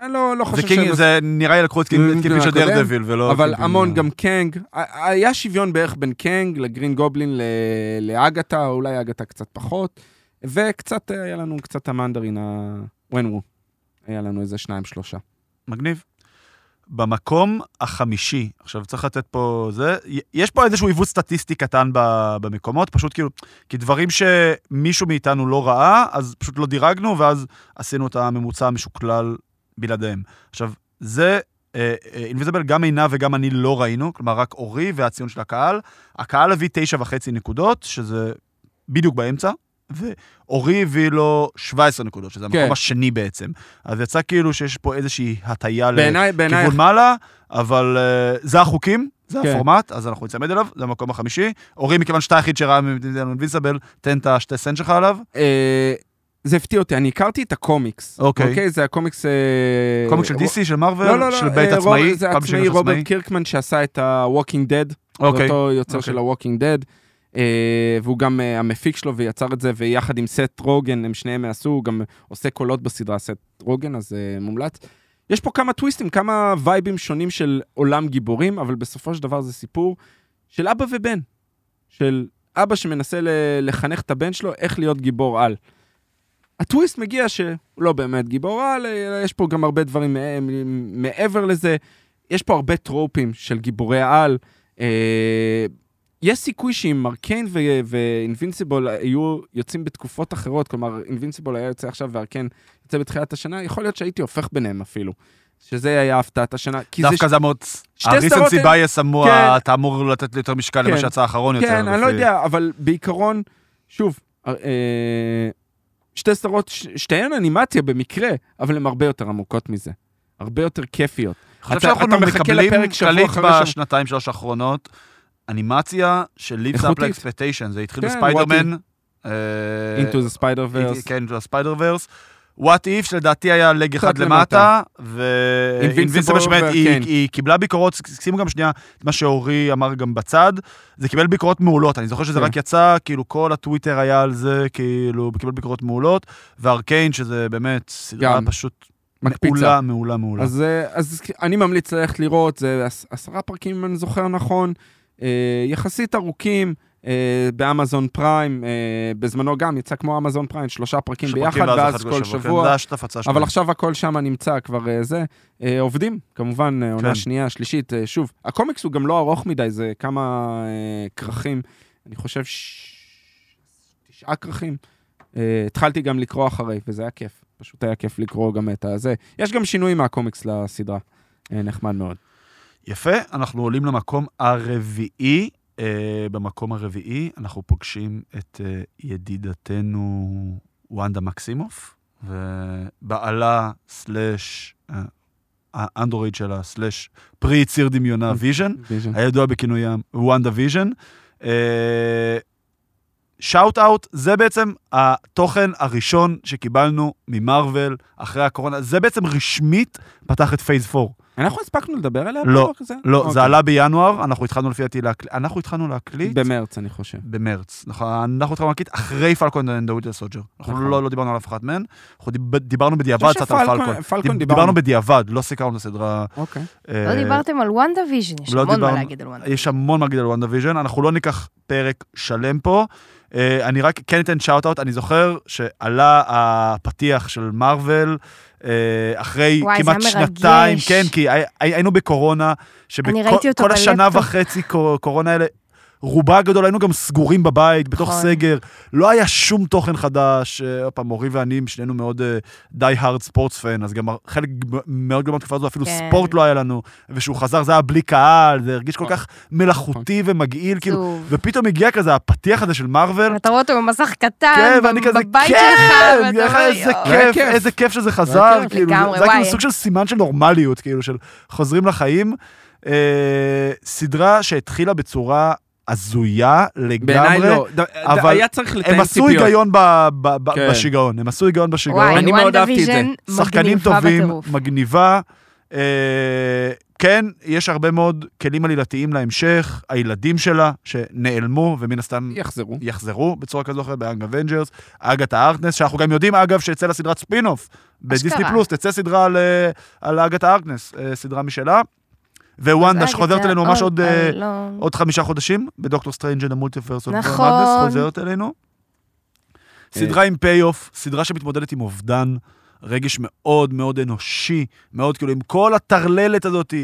שאני לא, לא חושב שהם- זה נראה לי לקחו את קינג פין של הקודם, דרדוויל, ולא... אבל המון גם קנג, היה שוויון בערך בין קנג לגרין גובלין לאגתה, או אולי אגתה קצת פחות, וקצת אה, היה לנו קצת המנדרין, הוונרו, היה לנו איזה שניים שלושה. מגניב. במקום החמישי, עכשיו צריך לתת פה זה, יש פה איזשהו עיוות סטטיסטי קטן במקומות, פשוט כאילו, כי דברים שמישהו מאיתנו לא ראה, אז פשוט לא דירגנו, ואז עשינו את הממוצע המשוקלל בלעדיהם. עכשיו, זה, אינביזיבל, גם עינה וגם אני לא ראינו, כלומר רק אורי והציון של הקהל. הקהל הביא תשע וחצי נקודות, שזה בדיוק באמצע, ואורי הביא לו 17 נקודות, שזה המקום כן. השני בעצם. אז יצא כאילו שיש פה איזושהי הטיה בעיניי, לכיוון מעלה, אבל uh, זה החוקים, זה כן. הפורמט, אז אנחנו נצמד אליו, זה המקום החמישי. אורי, מכיוון שאתה היחיד שראה אינביזיבל, תן את השתי סנט שלך עליו. זה הפתיע אותי, אני הכרתי את הקומיקס. אוקיי. אוקיי, זה הקומיקס... אה, קומיקס של DC, של מארוול, לא, לא, לא, של בית אה, עצמאי, רוב- זה עצמאי רוברט עצמאי. קירקמן שעשה את ה-Walking Dead. אוקיי. אותו יוצר אוקיי. של ה-Walking Dead, אה, והוא גם אה, המפיק שלו ויצר את זה, ויחד עם סט רוגן, הם שניהם עשו, הוא גם עושה קולות בסדרה סט רוגן, אז אה, מומלץ. יש פה כמה טוויסטים, כמה וייבים שונים של עולם גיבורים, אבל בסופו של דבר זה סיפור של אבא ובן. של אבא שמנסה לחנך את הבן שלו איך להיות גיבור על. הטוויסט מגיע שהוא לא באמת גיבור על, אה, יש פה גם הרבה דברים מעבר לזה. יש פה הרבה טרופים של גיבורי על. אה, יש סיכוי שאם ארקיין ו- ואינבינסיבול היו יוצאים בתקופות אחרות, כלומר, אינבינסיבול היה יוצא עכשיו וארקיין יוצא בתחילת השנה, יכול להיות שהייתי הופך ביניהם אפילו. שזה היה הפתעת השנה. דווקא זה אמור... הריסנסי בייס אמור, כן. אתה אמור לתת יותר משקל למה כן. שיצא האחרון יותר. כן, אני לא יודע, אבל בעיקרון, שוב, אה, שתי סדרות, ש- שתיהן אנימציה במקרה, אבל הן הרבה יותר עמוקות מזה. הרבה יותר כיפיות. אתה- שאנחנו אתה מחכה לפרק שבוע אחרי. בשנתיים, שלוש האחרונות, אנימציה של אפ איכותית. לאקספקטיישן, זה התחיל כן, בספיידרמן. אה, Into the Spider-Verse. כן, into the Spider-Verse. What If, שלדעתי היה לג אחד למטה, ואינבינסיבל שבאמת, היא- כן. היא קיבלה ביקורות, שימו גם שנייה את מה שאורי אמר גם בצד, זה קיבל ביקורות מעולות, אני זוכר שזה כן. רק יצא, כאילו כל הטוויטר היה על זה, כאילו, קיבל ביקורות מעולות, וארקיין, שזה באמת סדרה. פשוט מקפיצה. מעולה, מעולה, מעולה. אז, אה, אז אני ממליץ ללכת לראות, זה עש- עשרה פרקים אם אני זוכר נכון, אה, יחסית ארוכים, באמזון פריים, אה, בזמנו גם יצא כמו אמזון פריים, שלושה פרקים ביחד, ואז כל כן, שבוע. זה השת הפצה שלהם. אבל עכשיו הכל שם נמצא כבר אה, זה. אה, עובדים, כמובן, אה, עונה כן. שנייה, שלישית, אה, שוב. הקומיקס הוא גם לא ארוך מדי, זה כמה אה, כרכים, אני חושב. תשעה כרכים. אה, התחלתי גם לקרוא אחרי, וזה היה כיף. פשוט היה כיף לקרוא גם את הזה. יש גם שינוי מהקומיקס לסדרה. אה, נחמד מאוד. יפה, אנחנו עולים למקום הרביעי. Uh, במקום הרביעי אנחנו פוגשים את uh, ידידתנו וונדה מקסימוף, ובעלה סלאש, uh, האנדרואיד שלה סלאש פרי יציר דמיונה ויז'ן, ויז'ן. הידוע בכינוים וונדה ויז'ן. shout out, זה בעצם התוכן הראשון שקיבלנו ממרוויל אחרי הקורונה, זה בעצם רשמית פתח את Phase 4. אנחנו הספקנו לדבר עליה? לא, פה? לא, אוקיי. זה עלה בינואר, אנחנו התחלנו לפי דעתי להקליט, אנחנו התחלנו להקליט במרץ, אני חושב. במרץ, נכון, אנחנו התחלנו להקליט אחרי פלקון ווינטר סולג'ר. אנחנו נכון. לא לא דיברנו על אף אחת מהן, אנחנו דיב- דיברנו בדיעבד קצת על פלקון. פלקון דיב- דיברנו. דיברנו בדיעבד, לא סיכרנו את הסדרה. אוקיי. לא אה, דיברתם על וונדה ויז'ן, יש לא המון מה דיברנו- להגיד על וונדה. יש המון מה להגיד על וונדה ויז'ן, אנחנו לא ניקח פרק שלם פה. אה, אני רק כן אתן shout-out, אני זוכר שעלה הפתיח של מארוול אחרי וואי, כמעט שנתיים. כן, כי הי- הי- היינו בקורונה, שבכל השנה. וחצי קו- קורונה האלה, רובה הגדול היינו גם סגורים בבית, בתוך נכון. סגר, לא היה שום תוכן חדש, אה, עוד פעם, מורי ואני, שנינו מאוד די הארד ספורטס פן, אז גם חלק מאוד גדול מהתקופה הזו, אפילו כן. ספורט לא היה לנו, ושהוא חזר זה היה בלי קהל, זה הרגיש כל נכון. כך מלאכותי ומגעיל, כאילו. ופתאום הגיע כזה הפתיח הזה של מארוול, ואתה רואה אותו במסך קטן, כן, ואני כזה, בבית כן, שלך, ואתה איך- אומר, איזה. כיף, כיף. איזה כיף שזה זה חזר, כיף. כאילו, לגמרי, זה היה כאילו. סוג של סימן של נורמליות, כאילו, של חוזרים לחיים. אה, סדרה שהתחילה בצורה הזויה בעיניי לגמרי. לא. ד- ד- אבל היה צריך לתאם הם עשו ציפיות. היגיון ב- ב- ב- כן. בשיגעון, הם עשו היגיון בשיגעון. וואי, אני מאוד אהבתי את זה. שחקנים טובים, בטירוף. מגניבה. אה, כן, יש הרבה מאוד כלים עלילתיים להמשך, הילדים שלה שנעלמו, ומן הסתם יחזרו. יחזרו בצורה כזו או אחרת באנג אבנג'רס, אגתה ארקנס, שאנחנו גם יודעים, אגב, שיצא לה סדרת ספין-אוף. בדיסני. פלוס תצא סדרה על, אה, על אגתה ארקנס, אה, סדרה משלה. ווונדה, שחוזרת אלינו ממש עוד, אה, אה, לא. עוד חמישה חודשים, בדוקטור סטרנג' and המולטיברס אוף נכון. חוזרת אלינו. סדרה עם payoff, סדרה שמתמודדת עם אובדן, רגש מאוד מאוד אנושי, מאוד כאילו עם כל הטרללת הזאת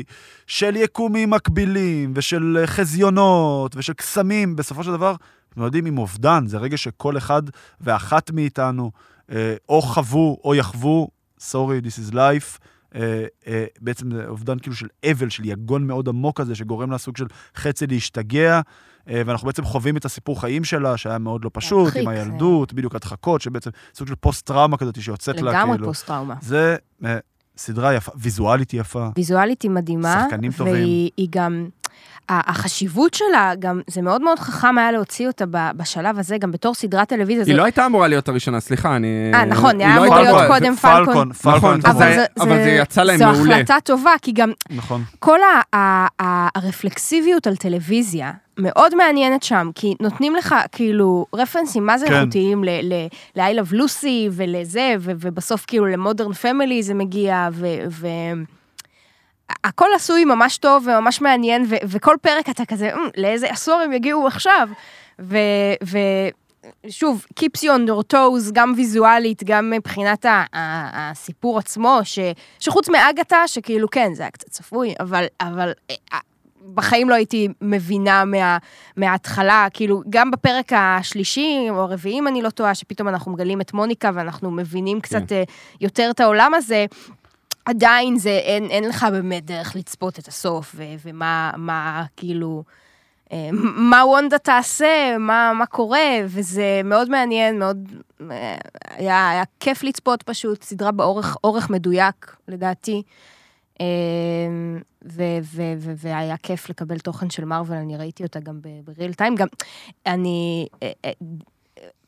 של יקומים מקבילים, ושל אה, חזיונות, ושל קסמים, בסופו של דבר, מתמודדים עם אובדן, זה רגש שכל אחד ואחת מאיתנו אה, או חוו או יחוו, sorry, this is life. אה, אה, בעצם זה אובדן כאילו של אבל, של יגון מאוד עמוק כזה, שגורם לה סוג של חצי להשתגע, אה, ואנחנו בעצם חווים את הסיפור חיים שלה, שהיה מאוד לא פשוט, עם הילדות, בדיוק הדחקות, שבעצם סוג של פוסט-טראומה כזאת שיוצאת לה, לגמרי כאילו. פוסט-טראומה. זה אה, סדרה יפה, ויזואלית יפה. ויזואלית היא מדהימה. שחקנים טובים. והיא היא גם, החשיבות שלה, גם, זה מאוד מאוד חכם היה להוציא אותה ב- בשלב הזה, גם בתור סדרת טלוויזיה. זה- היא לא הייתה אמורה להיות הראשונה, סליחה, אני... אה, נכון, היא היה לא אמור הייתה להיות אמורה- קודם פלקון, פלקון. פלקון. נכון, אבל זה- אבל זה יצא להם זו מעולה. החלטה טובה, כי גם נכון. כל ה- ה- ה- הרפלקסיביות על טלוויזיה מאוד מעניינת שם, כי נותנים לך כאילו רפרנסים מה זה כן. איכותיים ל- ל- ל-I love Lucy ולזה, ו- ובסוף כאילו למודרן פמילי זה מגיע, ו... ו- הכל עשוי ממש טוב וממש מעניין, ו- וכל פרק אתה כזה, "אמ, לאיזה עשור הם יגיעו עכשיו? ו... ו- שוב, keeps you on your toes, גם ויזואלית, גם מבחינת ה- ה- הסיפור עצמו, ש, שחוץ מאגתה, שכאילו כן, זה היה קצת צפוי, אבל, אבל אה, בחיים לא הייתי מבינה מה, מההתחלה, כאילו, גם בפרק השלישי, או הרביעי, אם אני לא טועה, שפתאום אנחנו מגלים את מוניקה ואנחנו מבינים קצת אה, יותר את העולם הזה, עדיין זה, אין, אין לך באמת דרך לצפות את הסוף, ו, ומה, מה, כאילו, אה, מה וונדה תעשה, מה, מה קורה, וזה מאוד מעניין, מאוד, אה, היה, היה כיף לצפות פשוט, סדרה באורך אורך מדויק, לדעתי. אה, ו- ו- ו- והיה כיף לקבל תוכן של מארוול, אני ראיתי אותה גם בריל טיים, גם אני...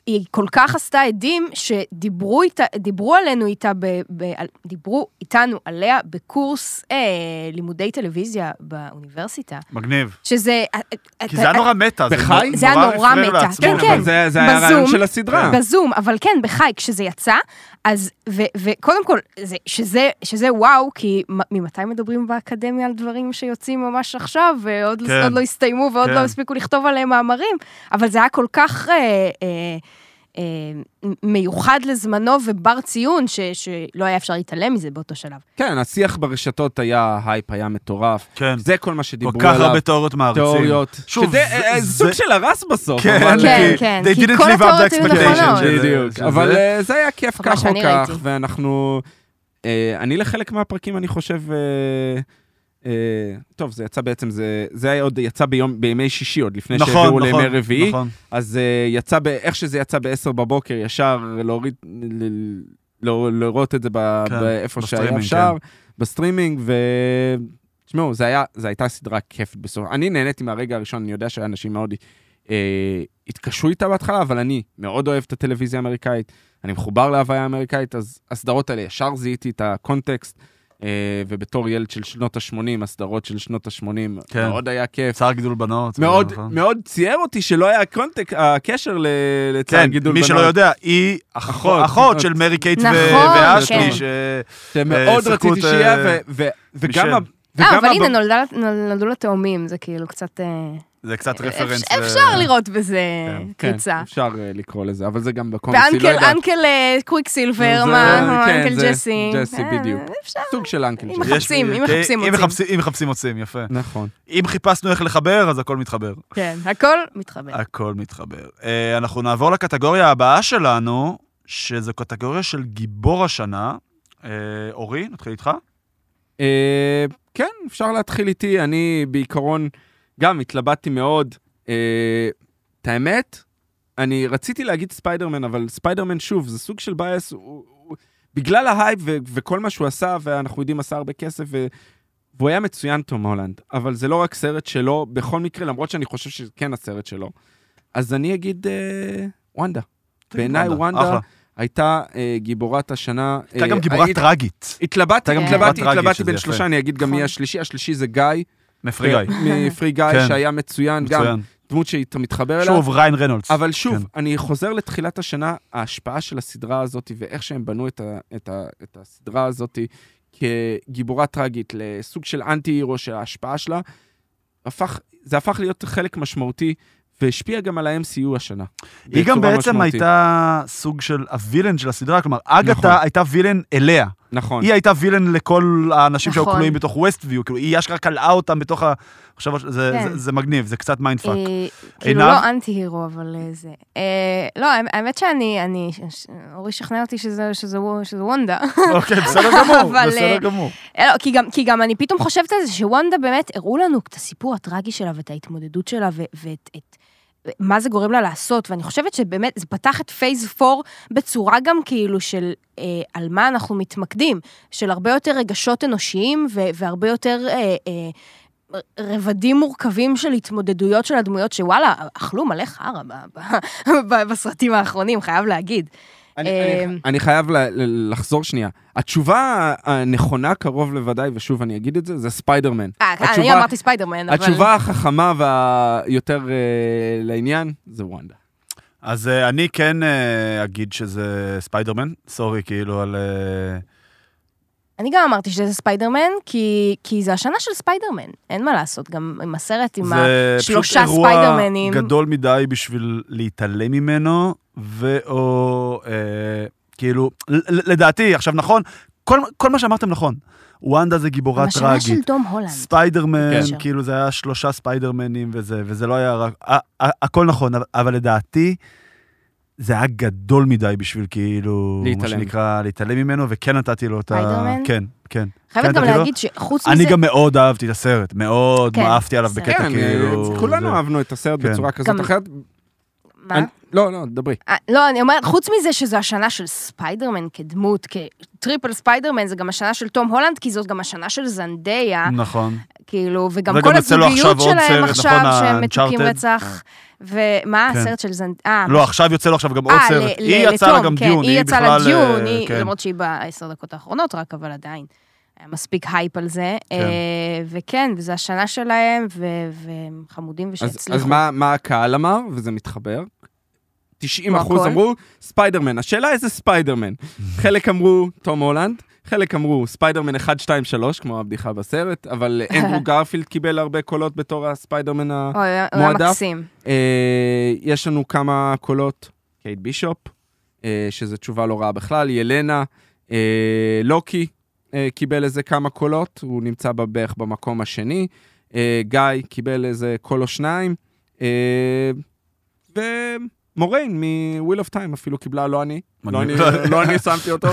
אה, אה, היא כל כך עשתה עדים, שדיברו איתה, דיברו עלינו איתה, ב, ב, דיברו איתנו עליה בקורס אה, לימודי טלוויזיה באוניברסיטה. מגניב. שזה... אה, כי זה היה נורא מטא. בחי? זה היה נורא מטא. לעצמו. כן, כן, זה זה היה. הרעיון של הסדרה. בזום, אבל כן, בחי, כשזה יצא, אז, ו, וקודם כל, זה, שזה, שזה וואו, כי ממתי מדברים באקדמיה על דברים שיוצאים ממש עכשיו, ועוד כן. לא הסתיימו ועוד כן. לא הספיקו לכתוב עליהם מאמרים, אבל זה היה כל כך... אה, אה, אה, מיוחד לזמנו ובר ציון, ש, שלא היה אפשר להתעלם מזה באותו שלב. כן, השיח ברשתות היה, הייפ היה מטורף. כן. זה כל מה כל שדיברו כך עליו. הרבה תיאוריות מעריצים. תיאוריות. שוב, שזה זה- אה, זה- סוג של הרס בסוף. כן, אבל- כן, כן, they כי didn't כל live up התיאוריות the היו expectations בדיוק, של אבל זה. אה, זה היה כיף כך או כך, ראיתי. ואנחנו... אה, אני לחלק מהפרקים, אני חושב... אה, אה, טוב, זה יצא בעצם, זה זה היה עוד יצא ביום, בימי שישי, עוד לפני נכון, שהעבירו נכון, לימי רביעי. נכון. אז אה, יצא, ב- איך שזה יצא ב-10 בבוקר, ישר להוריד, ל- ל- לראות את זה ב- כן, באיפה שהיה אפשר, בסטרימינג, ו... תשמעו, זו הייתה סדרה כיפת בסוף. אני נהניתי מהרגע הראשון, אני יודע שאנשים מאוד אה, התקשו איתה בהתחלה, אבל אני מאוד אוהב את הטלוויזיה האמריקאית, אני מחובר להוויה האמריקאית, אז הסדרות האלה, ישר זיהיתי את הקונטקסט, ובתור ילד של שנות ה-80, הסדרות של שנות ה-80, כן. מאוד היה כיף. צער גידול בנות. מאוד, נכון. מאוד ציער אותי שלא היה קונטק, הקשר ל- לצער כן, גידול מי בנות. שלא יודע, היא אח- אחות, אחות של אחות. מרי קייט נכון, ואשלי, כן. ש... שמאוד אה, רציתי שיהיה, אה, ו- ו- וגם... ה- אה, וגם אבל הנה, נולדו לה תאומים, זה כאילו קצת... זה קצת reference. אפשר- לראות בזה כן, קריצה. אפשר אה, לקרוא לזה, אבל זה גם בקומיקסי, לא ואנקל יודעת. אנקל אה, קוויקסילבר, זה- מה, כן, אנקל ג'סי. ג'סי, אה, בדיוק. אפשר. סוג של אנקל אם ג'ק. מחפשים, אם מחפשים, אם מוצאים. אם מחפשים מוצאים, יפה. נכון. אם חיפשנו איך לחבר, אז הכל מתחבר. כן, הכל מתחבר. הכל מתחבר. אנחנו נעבור לקטגוריה הבאה שלנו, שזו קטגוריה של גיבור השנה. אורי, נתחיל איתך. כן, אפשר להתחיל איתי. אני בעיקרון גם התלבטתי מאוד. אה, את האמת, אני רציתי להגיד ספיידרמן, אבל ספיידרמן, שוב, זה סוג של bias, הוא- הוא- בגלל ההייפ ו- וכל מה שהוא עשה, ואנחנו יודעים, עשה הרבה כסף, ו- והוא היה מצוין, תום הולנד. אבל זה לא רק סרט שלו, בכל מקרה, למרות שאני חושב שזה כן הסרט שלו. אז אני אגיד אה, וונדה. בעיניי וונדה אחלה. הייתה אה, גיבורת השנה. הייתה אה, גם גיבורה הת- טראגית. התלבטתי, התלבטתי, התלבטתי בין. שלושה, אני אגיד גם מי נכון. השלישי. השלישי זה גיא. מפרי גיא. מפרי גיא, כן. שהיה מצוין, גם מצוין. דמות שאתה מתחבר אליה. שוב, ריין רנולדס. אבל שוב, כן. אני חוזר לתחילת השנה, ההשפעה של הסדרה הזאת ואיך שהם בנו את, ה, את, ה, את הסדרה הזאת כגיבורה טראגית לסוג של אנטי-הירו שההשפעה שלה, הפך, זה הפך להיות חלק משמעותי והשפיע גם על ה-MCU השנה. היא גם בעצם משמעותית. הייתה סוג של הווילן של הסדרה, כלומר, נכון. אגתה הייתה וילן אליה. נכון. היא הייתה וילן לכל האנשים שהיו נכון. כלואים בתוך ווסטוויו, כאילו, היא אשכרה קלעה אותם בתוך ה... עכשיו, זה- כן. זה- זה מגניב, זה קצת mindfuck. אה, כאילו? לא anti-hero, אבל אה, זה. אה, לא, האמת שאני, אני, אורי שכנע אותי שזה- שזה שזה וונדה. אוקיי, בסדר גמור, אבל, בסדר גמור. אה, לא, כי גם, כי גם אני פתאום חושבת על זה שוונדה באמת הראו לנו את הסיפור הטרגי שלה ואת ההתמודדות שלה ו- ואת... את, מה זה גורם לה לעשות, ואני חושבת שבאמת זה פתח את phase 4 בצורה גם כאילו של אה, על מה אנחנו מתמקדים, של הרבה יותר רגשות אנושיים ו- והרבה יותר אה, אה, רבדים מורכבים של התמודדויות של הדמויות שוואלה, אכלו מלא חרא בסרטים האחרונים, חייב להגיד. אני, אה, אני, אני חייב ל, ל, לחזור שנייה. התשובה הנכונה קרוב לוודאי, ושוב אני אגיד את זה, זה ספיידרמן. אה, אני אמרתי ספיידרמן, אבל... התשובה החכמה והיותר אה, לעניין זה וונדה. אז אני כן אגיד שזה ספיידרמן, sorry, כאילו, על... אני גם אמרתי שזה ספיידרמן, כי, כי זה השנה של ספיידרמן, אין מה לעשות, גם עם הסרט, עם זה פשוט השלושה אירוע ספיידרמנים. גדול מדי בשביל להתעלם ממנו, ואו אה, כאילו, לדעתי, עכשיו נכון, כל, כל מה שאמרתם נכון. וונדה זה גיבורה השנה של טראגית. תום הולנד. ספיידרמן, כן. כאילו זה היה שלושה ספיידרמנים וזה, וזה לא היה רק... הכל נכון, אבל- אבל לדעתי, זה היה גדול מדי בשביל כאילו, מה להתעלם. שנקרא, להתעלם ממנו, וכן נתתי לו את ה... ספיידרמן? כן, כן. חייבת כן, גם? להגיד שחוץ מזה... אני גם מאוד אהבתי את הסרט, מאוד כן, מאהבתי עליו בסדר. בקטע כן, כאילו... אה, כולנו זה- אהבנו את הסרט כן. בצורה כזאת גם- אחרת. מה? אני- לא, לא, דברי. אה, לא, אני אומרת, חוץ מזה שזו השנה של ספיידרמן כדמות, כ triple ספיידרמן, זה גם השנה של תום הולנד, כי זאת גם השנה של זנדיה, נכון. כאילו, וגם כל הזוגיות שלהם עכשיו, נכון, שהם מתוקים. רצח. ומה, כן. הסרט של זנד... אה, לא, עכשיו יוצא לו עכשיו גם עוד אה, סרט. היא יצאה לה גם Dune, היא יצאה בכלל, לה Dune, אה, היא- כן. למרות שהיא בעשר דקות האחרונות רק, אבל עדיין. היה מספיק הייפ על זה. כן. אה, וכן, וזו השנה שלהם, והם חמודים אז, ושהצליחו. אז מה, מה הקהל אמר, וזה מתחבר? 90 כמו אחוז. אמרו ספיידרמן. השאלה איזה ספיידרמן. חלק אמרו תום הולנד, חלק אמרו ספיידרמן 1, 2, 3, כמו הבדיחה בסרט, אבל אנדרו גרפילד קיבל הרבה קולות בתור הספיידרמן ה... אוי, הוא היה-? מקסים. אה, יש לנו כמה קולות, קייט בישופ, אה, שזו תשובה לא רעה בכלל, ילנה, אה, לוקי קיבל איזה כמה קולות, הוא נמצא בערך במקום השני, גיא קיבל איזה קול או שניים, אה, ומוריין מ-Wheel of Time אפילו קיבלה, לא אני, לא אני. לא אני שמתי אותו,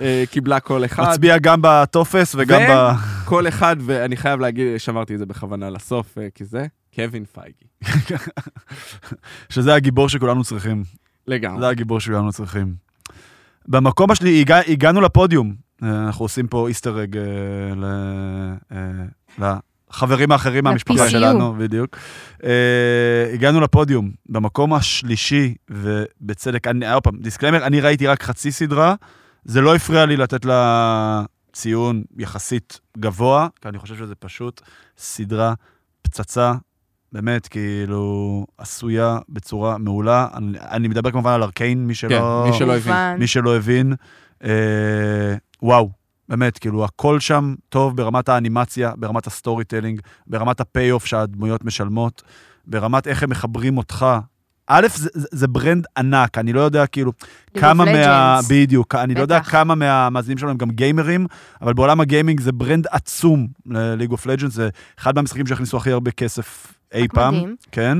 אה, קיבלה קול אחד. מצביע גם בטופס וגם ב... כל אחד, ואני חייב להגיד, שמרתי את זה בכוונה לסוף, אה, כי זה קווין פייגי. שזה הגיבור שכולנו צריכים. לגמרי. זה הגיבור שכולנו צריכים. במקום השני, הגע, הגענו לפודיום. אה, אנחנו עושים פה איסטר אג אה, אה, לחברים האחרים מהמשפחה. שלנו, בדיוק. אה, הגענו לפודיום. במקום השלישי, ובצדק, אני, עוד פעם, דיסקלמר, אני ראיתי רק חצי סדרה, זה לא הפריע לי לתת לה ציון יחסית גבוה, כי אני חושב שזה פשוט סדרה פצצה, באמת, כאילו, עשויה בצורה מעולה. אני, אני מדבר כמובן על ארקיין, מי שלא... כן, מי שלא הבין. מי שלא הבין, אה, וואו, באמת, כאילו, הכל שם טוב ברמת האנימציה, ברמת ה storytelling, ברמת ה payoff שהדמויות משלמות, ברמת איך הם מחברים אותך. א', זה, זה, brand ענק, אני לא יודע כאילו כמה מה... בדיוק, אני לא יודע בטח. כמה מהמאזינים שלנו הם גם גיימרים, אבל בעולם הגיימינג זה brand עצום ל-League of Legends, זה אחד מהמשחקים שהכניסו הכי הרבה כסף אי פעם. מדהים. כן.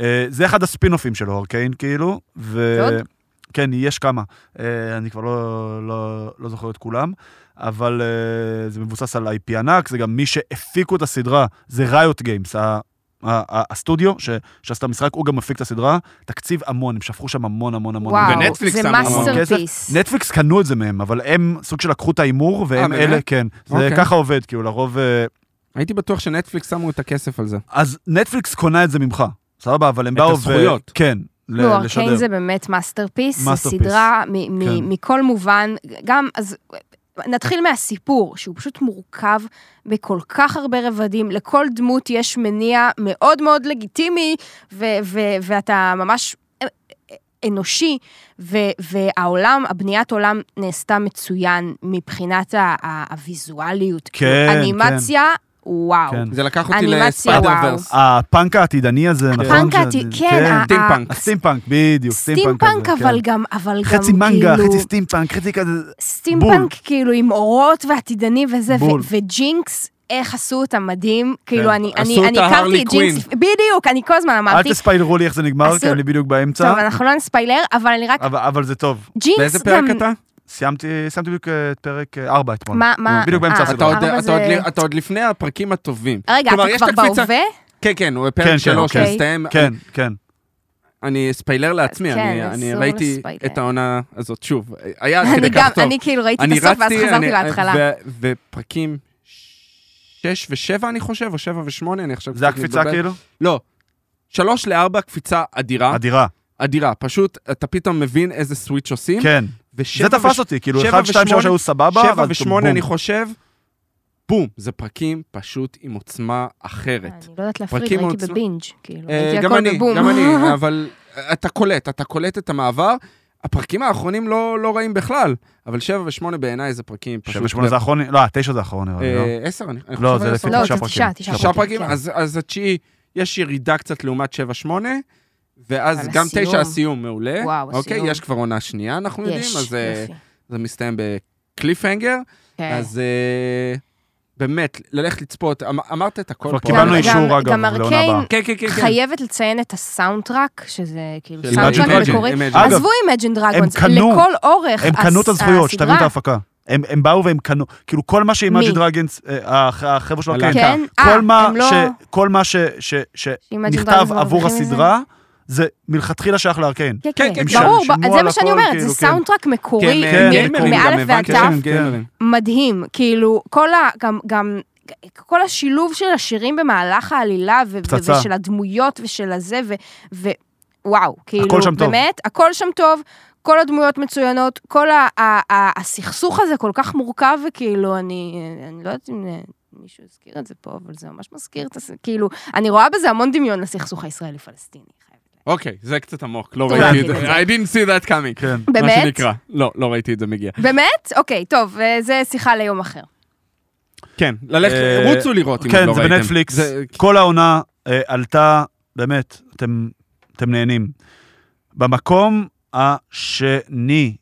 אה, זה אחד הספינופים שלו, ארקיין, כאילו. ו... ועוד? כן, יש כמה. אה, אני כבר לא, לא, לא זוכר את כולם, אבל אה, זה מבוסס על IP ענק, זה גם מי שהפיקו את הסדרה, זה ריוט גיימס, הסטודיו ש- שעשתה משחק, הוא גם מפיק את הסדרה, תקציב המון, הם שפכו שם המון המון המון. וואו. ונטפליקס זה masterpiece. נטפליקס קנו את זה מהם, אבל הם סוג של לקחו את ההימור, והם אה, באמת? אלה, כן. זה אוקיי. ככה עובד, כאילו, לרוב... אה, הייתי בטוח שנטפליקס שמו את הכסף על זה. אז נטפליקס קונה את זה ממך, סבבה? אבל הם את באו ו... הזכויות. כן, ל- לא, לשדר. ארקיין זה באמת masterpiece, זו masterpiece. סדרה מ- מ- כן. מכל מובן, גם, אז נתחיל מהסיפור, שהוא פשוט מורכב בכל כך הרבה רבדים, לכל דמות יש מניע מאוד מאוד לגיטימי, ו- ו- ואתה ממש אנושי, ו- והעולם, הבניית עולם נעשתה מצוין מבחינת ה- ה- הוויזואליות. כן, כאילו, אנימציה, וואו. כן. זה לקח אותי אנימציה, לספיידר וואו. ורס. הפאנק העתידני הזה, נכון? הפאנק זה- העתיד- זה- כן, ה- steampunk. ה steampunk, בדיוק, סטימפאנק, כזה, אבל כן. גם, אבל גם חצי מנגה, כאילו... חצי סטימפאנק, חצי כזה... סטימפאנק כאילו עם אורות ועתידני וזה. וג'ינקס, איך עשו אותם מדהים, כאילו כן. אני, עשו אני, אני אותה הכרתי את ג'ינקס. בדיוק, אני כל הזמן אל אמרתי, תספיילרו לי איך זה נגמר, עשו- כי אני בדיוק באמצע, טוב, אנחנו לא נספיילר, אבל אני רק, אבל אבל זה טוב. ג'ינקס באיזה גם, פרק אתה? סיימתי סיימתי בדיוק אה, את פרק 4 אתמול. מה, מה, בדיוק באמצע אה, אתה הסדרה. אתה עוד זה- לי- אתה עוד לפני הפרקים הטובים. רגע, כלומר, אתה יש כבר את הקפיצה- בהווה? כן, כן, הוא כן, בפרק כן, שלוש, אוקיי. מסתיים. כן, כן. אני ספיילר לעצמי, כן, אני- אני ראיתי לספיילר. את העונה הזאת שוב. היה עד אני כדי גם, כך טוב. אני כאילו ראיתי את אני הסוף ואז רצתי, חזרתי אני- להתחלה. ו- ופרקים שש ושבע, אני חושב, או שבע ושמונה, אני עכשיו זה הקפיצה. כאילו? לא. שלוש לארבע, קפיצה אדירה. אדירה. אדירה. פשוט, אתה פתאום מבין איזה סוויץ' עושים. כן. ושבע זה תפס וש- אותי, כאילו שבע 1, 2, 3 ושמונה- היו סבבה, שבע אבל ושמונה, בום. אני חושב, בום. זה פרקים פשוט עם עוצמה אחרת. אני לא יודעת להפריד, פרקים ראיתי עוצמה- בבינג', כאילו, אה, גם הכל אני, בבום. גם אני, אבל אתה קולט, אתה קולט את המעבר. הפרקים האחרונים לא, לא רעים בכלל, אבל שבע ושמונה בעיניי זה פרקים פשוט... 7, 8 זה האחרון, לא, 9 זה האחרון נראה לי, לא? אה, עשר, אני אני לא, חושב זה על לפי עשר. לא, תשעה זה פרקים. תשעה, תשעה תשעה פרקים, פרקים, כן. אז, אז התשיעי, יש ירידה קצת לעומת שבע שמונה, ואז גם הסיום- תשע הסיום מעולה. וואו, אוקיי, הסיום. יש כבר עונה שנייה, אנחנו יודעים, יש, אז אה, יופי. זה מסתיים בקליפהנגר, כן. אז אה, באמת, ללכת לצפות, אמ- אמרת את הכל כבר פה. קיבלנו גם- אישור, גם- אגב, גם לעונה ארקיין הבאה. כן, כן, כן, כן. חייבת לציין את הסאונדטראק, שזה כאילו סאונדטראק Imagine מקורי. עזבו Imagine Dragons, קנו- לכל אורך הם קנו את הזכויות, שתבינו את הסדרה. ההפקה. הם, הם באו והם קנו, כאילו כל מה שעם מי? מג'י דרגנס, אה, הח- החבר'ה שלו. כן, כן? כל מה לא... ש- כל מה ש- ש- Imagine שנכתב עבור? הסדרה, זה מלכתחילה שייך לארקיין. כן, כן, כן, כן, ברור, שילמו ב- זה מה שאני אומרת, כאילו, זה כן. סאונדטראק מקורי, כן, כן, מאלף ועד גיימרים. מדהים, כאילו, כל ה... גם- כל השילוב של השירים במהלך העלילה, ו- ו- פצצה. ושל הדמויות ושל הזה, ו- ווואו, כאילו, הכל שם טוב. באמת, הכל שם טוב, כל הדמויות מצוינות, כל ה- ה- ה- הסכסוך הזה כל כך מורכב, וכאילו, אני, אני לא יודעת אם אה, מישהו הזכיר את זה פה, אבל זה ממש מזכיר את הס... כאילו, אני רואה בזה המון דמיון לסכסוך הישראלי-פלסטיני. אוקיי, זה קצת עמוק, לא ראיתי את זה. I didn't see that coming. כן. מה באמת? שנקרא. לא, לא ראיתי את זה מגיע. באמת? אוקיי, טוב, אה, זה שיחה ליום אחר. כן, ללכת, אה, רוצו לראות אם כן, לא זה ראיתם. בנטפליקס. זה- כל העונה אה, עלתה, באמת, אתם אתם נהנים. במקום השני,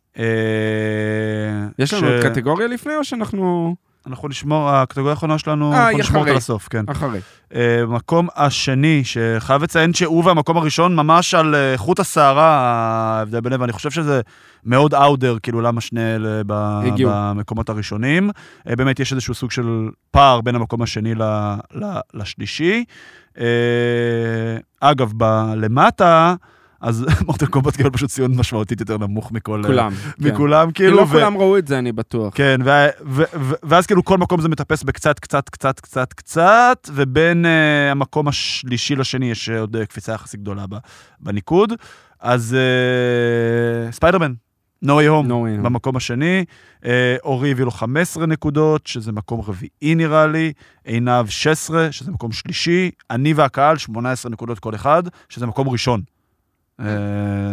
יש לנו עוד קטגוריה לפני, או שאנחנו אנחנו נשמור, הקטגוריה האחרונה שלנו, אה, אנחנו נשמור אותה. לסוף, כן. אחרי? אה, במקום השני, שחייב לציין שהוא והמקום הראשון ממש על אה, חוט השערה, ההבדל ביניהם, ואני חושב שזה מאוד אאודר, כאילו למה שני אלה ב-. במקומות הראשונים. אה, באמת יש איזשהו סוג של פער בין המקום השני ל- ל- לשלישי. אה, אגב, בלמטה, אז מורטל קומבט קיבל פשוט ציון משמעותית יותר נמוך מכל... אה, כולם. כן. מכולם, כי כאילו. לא ו- כולם ראו את זה, אני בטוח. כן, ו- ו- ו- ואז כאילו כל מקום זה מטפס בקצת, קצת, קצת, קצת, קצת, ובין uh, המקום השלישי לשני יש אה, עוד uh, קפיצה יחסית גדולה בניקוד. אז uh, ספיידרמן, No Way Home, No way. במקום השני. Uh, אורי הביא לו 15 נקודות, שזה מקום רביעי נראה לי. עינב 16, שזה מקום שלישי. אני והקהל 18 נקודות כל אחד, שזה מקום ראשון. Uh,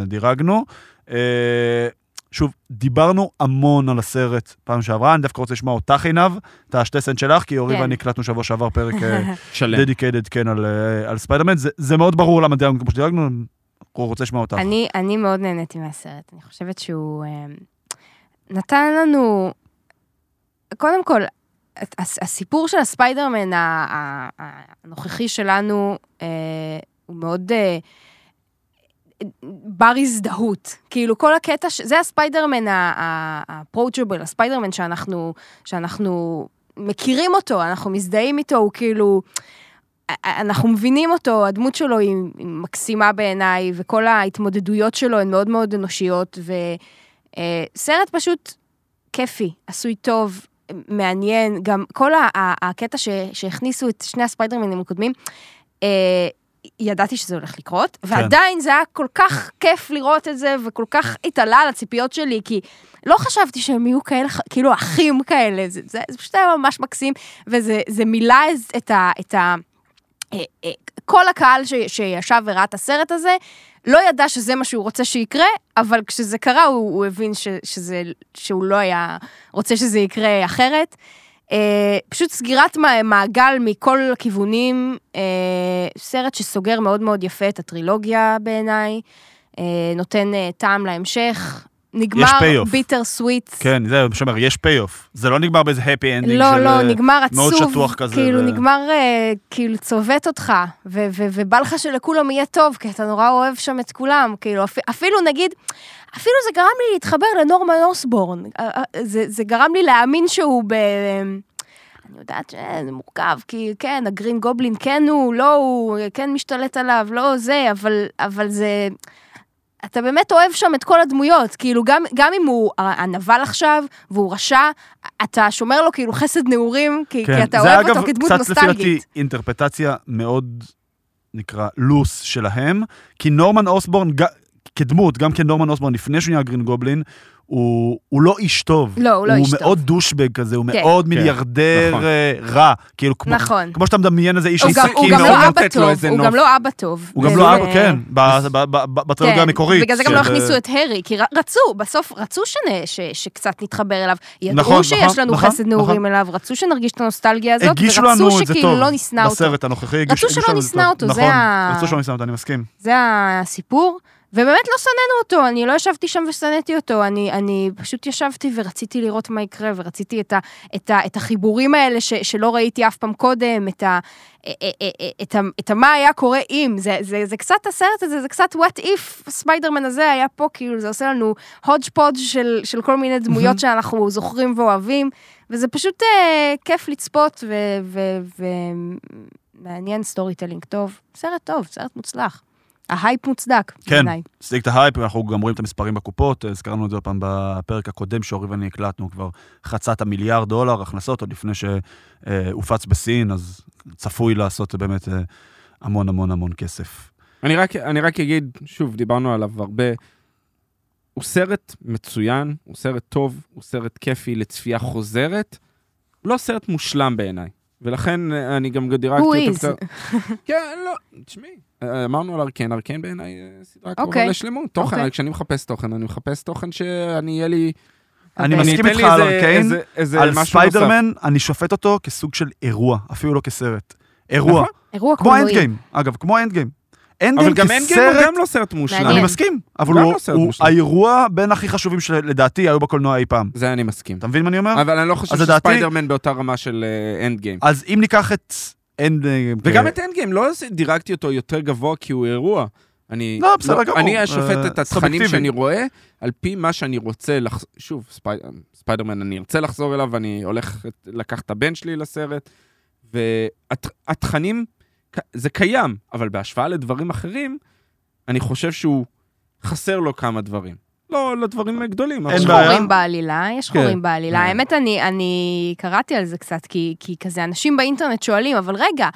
דירגנו. Uh, שוב, דיברנו המון על הסרט פעם שעברה, אני דווקא רוצה לשמוע אותך עינב, את השתי cent שלך, כי אורי כן. ואני הקלטנו שבוע שעבר פרק שלם. dedicated, כן, על, אה, על ספיידרמן. זה, זה מאוד ברור למה דירגנו כמו שדירגנו, אני רוצה לשמוע אותך. אני, אני מאוד נהניתי מהסרט, אני חושבת שהוא אה, נתן לנו, קודם כל, הסיפור של הספיידרמן הנוכחי שלנו אה, הוא מאוד אה, בר הזדהות. כאילו כל הקטע, ש- זה הספיידרמן ה-approachable, הספיידרמן שאנחנו, שאנחנו מכירים אותו, אנחנו מזדהים איתו, הוא כאילו... אנחנו מבינים אותו, הדמות שלו היא מקסימה בעיניי, וכל ההתמודדויות שלו הן מאוד מאוד אנושיות, וסרט פשוט כיפי, עשוי טוב, מעניין, גם כל הקטע שהכניסו את שני הספיידרמנים הקודמים, אה, ידעתי שזה הולך לקרות, ועדיין זה היה כל כך כיף לראות את זה, וכל כך התעלה על הציפיות שלי, כי לא חשבתי שהם יהיו כאלה, כאילו אחים כאלה, זה, זה, זה פשוט היה ממש מקסים, וזה זה מילא את ה... את ה אה, אה, כל הקהל ש, שישב וראה את הסרט הזה, לא ידע שזה מה שהוא רוצה שיקרה, אבל כשזה קרה הוא, הוא הבין ש, שזה, שהוא לא היה רוצה שזה יקרה אחרת. אה, פשוט סגירת מע- מעגל מכל הכיוונים, אה, סרט שסוגר מאוד מאוד יפה את הטרילוגיה בעיניי, אה, נותן טעם להמשך, נגמר. bitter sweet. כן, זה שאומר, יש pay-off. זה לא נגמר באיזה happy ending לא, של... לא, אה, נגמר מאוד עצוב. שטוח כזה, כאילו, ו- נגמר, אה, כאילו, צובט אותך, ו- ו- ובא לך שלכולם יהיה טוב, כי אתה נורא אוהב שם את כולם. כאילו, אפ- אפילו נגיד, אפילו זה גרם לי להתחבר לנורמן אוסבורן. אה, זה, זה גרם לי להאמין שהוא ב... אני יודעת שזה מורכב, כי כן, הגרין גובלין כן הוא, לא הוא, כן משתלט עליו, לא זה, אבל, אבל זה... אתה באמת אוהב שם את כל הדמויות, כאילו גם, גם אם הוא הנבל עכשיו, והוא רשע, אתה שומר לו כאילו חסד נעורים, כי, כי אתה אוהב אותו כדמות כן, זה אגב, קצת לפי דעתי נוסטלגית. אינטרפטציה מאוד, נקרא, לוס שלהם, כי נורמן אוסבורן, כדמות, גם כנורמן אוסבורן, לפני שהוא נהיה גרין גובלין, הוא, הוא לא איש טוב. לא, הוא לא איש הוא טוב. מאוד דושבג כזה, הוא כן. מאוד כן, מיליארדר נכון. אה, רע. כאילו, כמו, נכון. כמו שאתה מדמיין איזה איש הוא עסקים הוא גם לא אבא טוב, הוא. גם לא אבא טוב. הוא גם לא אבא, כן, ב- ב- ב- ב- בטרילוגיה כן, המקורית. בגלל זה גם לא הכניסו את הארי, כי רצו, בסוף רצו שקצת נתחבר אליו. ידעו נכון, שיש נכון, לנו נכון, חסד נעורים אליו, רצו שנרגיש את הנוסטלגיה הזאת, ורצו שכאילו לא נשנא אותו. בסרט הנוכחי. הגישו- שלא לנו את זה נשנא טוב. אותו, זה נכון, ה- רצו שלא נשנא אותו, אני מסכים. זה הסיפור. ובאמת לא שנאנו אותו, אני לא ישבתי שם ושנאתי אותו, אני, אני פשוט ישבתי ורציתי לראות מה יקרה, ורציתי את, ה, את, ה, את החיבורים האלה ש, שלא ראיתי אף פעם קודם, את, ה, אה, את, ה, את המה היה קורה אם, זה, זה, זה קצת הסרט הזה, זה קצת what if ספיידרמן הזה היה פה, כאילו זה עושה לנו הודג' פודג' של, של כל מיני דמויות שאנחנו זוכרים ואוהבים, וזה פשוט אה, כיף לצפות ומעניין story telling טוב, סרט טוב, סרט מוצלח. ה-hype מוצדק, כן, בעיניי. הצדיק את ה-hype, אנחנו גם רואים את המספרים בקופות, הזכרנו את זה עוד פעם בפרק הקודם שאורי ואני הקלטנו, כבר חצה את המיליארד דולר הכנסות, עוד לפני שהופץ בסין, אז צפוי לעשות באמת אה, המון המון המון כסף. אני רק, אני רק אגיד, שוב, דיברנו עליו הרבה, הוא סרט מצוין, הוא סרט טוב, הוא סרט כיפי לצפייה חוזרת, לא סרט מושלם בעיניי. ולכן אה, אני גם דירקתי אותו is? קצת... כן, לא, תשמעי, אה, אמרנו על ארקן, ארקן בעיניי אה, סדרה קרובה אוקיי. לשלמות. תוכן, אוקיי. כשאני מחפש תוכן, אני מחפש תוכן שאני, יהיה לי... אני. מסכים איתך על ארקיין, איזה על. ספיידרמן, אני שופט אותו כסוג של אירוע, אפילו לא כסרט. אירוע. נכון. אירוע כמו. אנד גיים, אגב, כמו אנד גיים. אבל גם אנד גיים הוא גם לא סרט מושלם. אני מסכים, אבל הוא לא סרט הוא מושלם. האירוע בין הכי חשובים שלדעתי היו בקולנוע אי פעם. זה אני מסכים. אתה מבין מה אני אומר? אבל אני לא חושב שספיידרמן באותה רמה של אנד גיים. אז אם ניקח את אנד. וגם את אנד גיים, לא דירגתי אותו יותר גבוה כי הוא אירוע. אני, לא, בסדר גמור. אני שופט אה, את התכנים. שאני רואה, על פי מה שאני רוצה, לח... שוב, ספי... ספיידרמן, אני ארצה לחזור אליו, ואני הולך לקחת את הבן שלי לסרט, והתכנים, זה קיים, אבל בהשוואה לדברים אחרים, אני חושב שהוא חסר לו כמה דברים. לא, לא דברים גדולים, יש. חורים בעלילה, יש כן. חורים בעלילה. כן. האמת, אני, אני קראתי על זה קצת, כי, כי כזה אנשים באינטרנט שואלים, אבל רגע,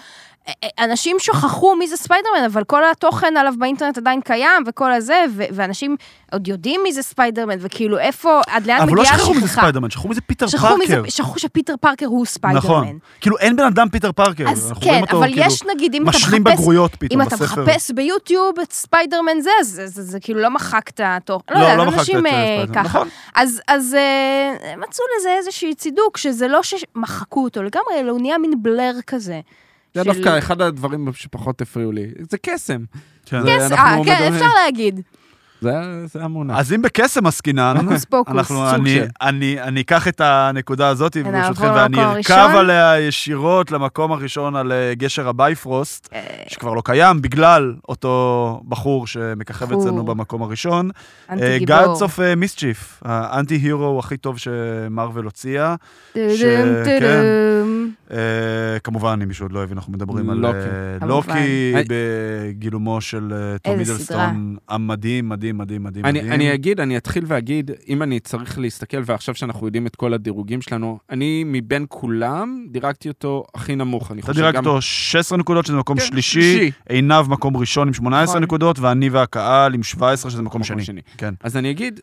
אנשים שכחו מי זה ספיידרמן, אבל כל התוכן עליו באינטרנט עדיין קיים, וכל הזה, ו- ואנשים עוד יודעים מי זה ספיידרמן, וכאילו איפה, עד לאן אבל לא מגיעה שכחו מזה השכחה. ספיידרמן, שכחו מזה פיטר שכחו מזה, פארקר. שכחו שפיטר פארקר הוא ספיידרמן. נכון. כאילו אין בן אדם פיטר פארקר. אז כן, אותו אבל כאילו יש נגיד, אם אתה משלים מחפש בגרויות אם פתאום אתה בספר. מחפש ביוטיוב את ספיידרמן זה, אז זה, זה, זה כאילו לא מחקת תוך... לא, לא, יודע, לא מחקת אנשים את אה, ספיידרמן. ככה. נכון. אז, אז אה, מצאו לזה איזושהי צידוק, שזה לא שמחקו אותו לגמרי, אלא הוא נהיה מין blur כזה. זה של- דווקא אחד הדברים שפחות הפריעו לי. זה קסם. כן. זה- אה, כן, אפשר להגיד. זה, זה המונח. אז אם בקסם עסקינן. אנחנו, אני, של. אני, אני אקח את הנקודה הזאת, ברשותכם, ואני ארכב. עליה ישירות למקום הראשון על אה, גשר הבייפרוסט, אה, שכבר לא קיים, בגלל אותו בחור שמככב. אצלנו במקום הראשון. אנטי אה, גיבור. God of Mischief, ה-anti hero הכי טוב שמרוויל הוציאה. כמובן, אם מישהו עוד לא הבין, אנחנו מדברים על לוקי. בגילומו של תום הידלסטון, המדהים, מדהים, מדהים, מדהים. אני, מדהים. אני אגיד, אני אתחיל ואגיד, אם אני צריך להסתכל, ועכשיו שאנחנו יודעים את כל הדירוגים שלנו, אני מבין כולם, דירגתי אותו הכי נמוך. אני אתה חושב דירגת גם... אותו 16 נקודות, שזה מקום כן, שלישי, שלישי. עינב מקום ראשון עם 18 נכון. נקודות, ואני והקהל עם 17, שזה מקום מקום שני. שני. כן. אז אני אגיד,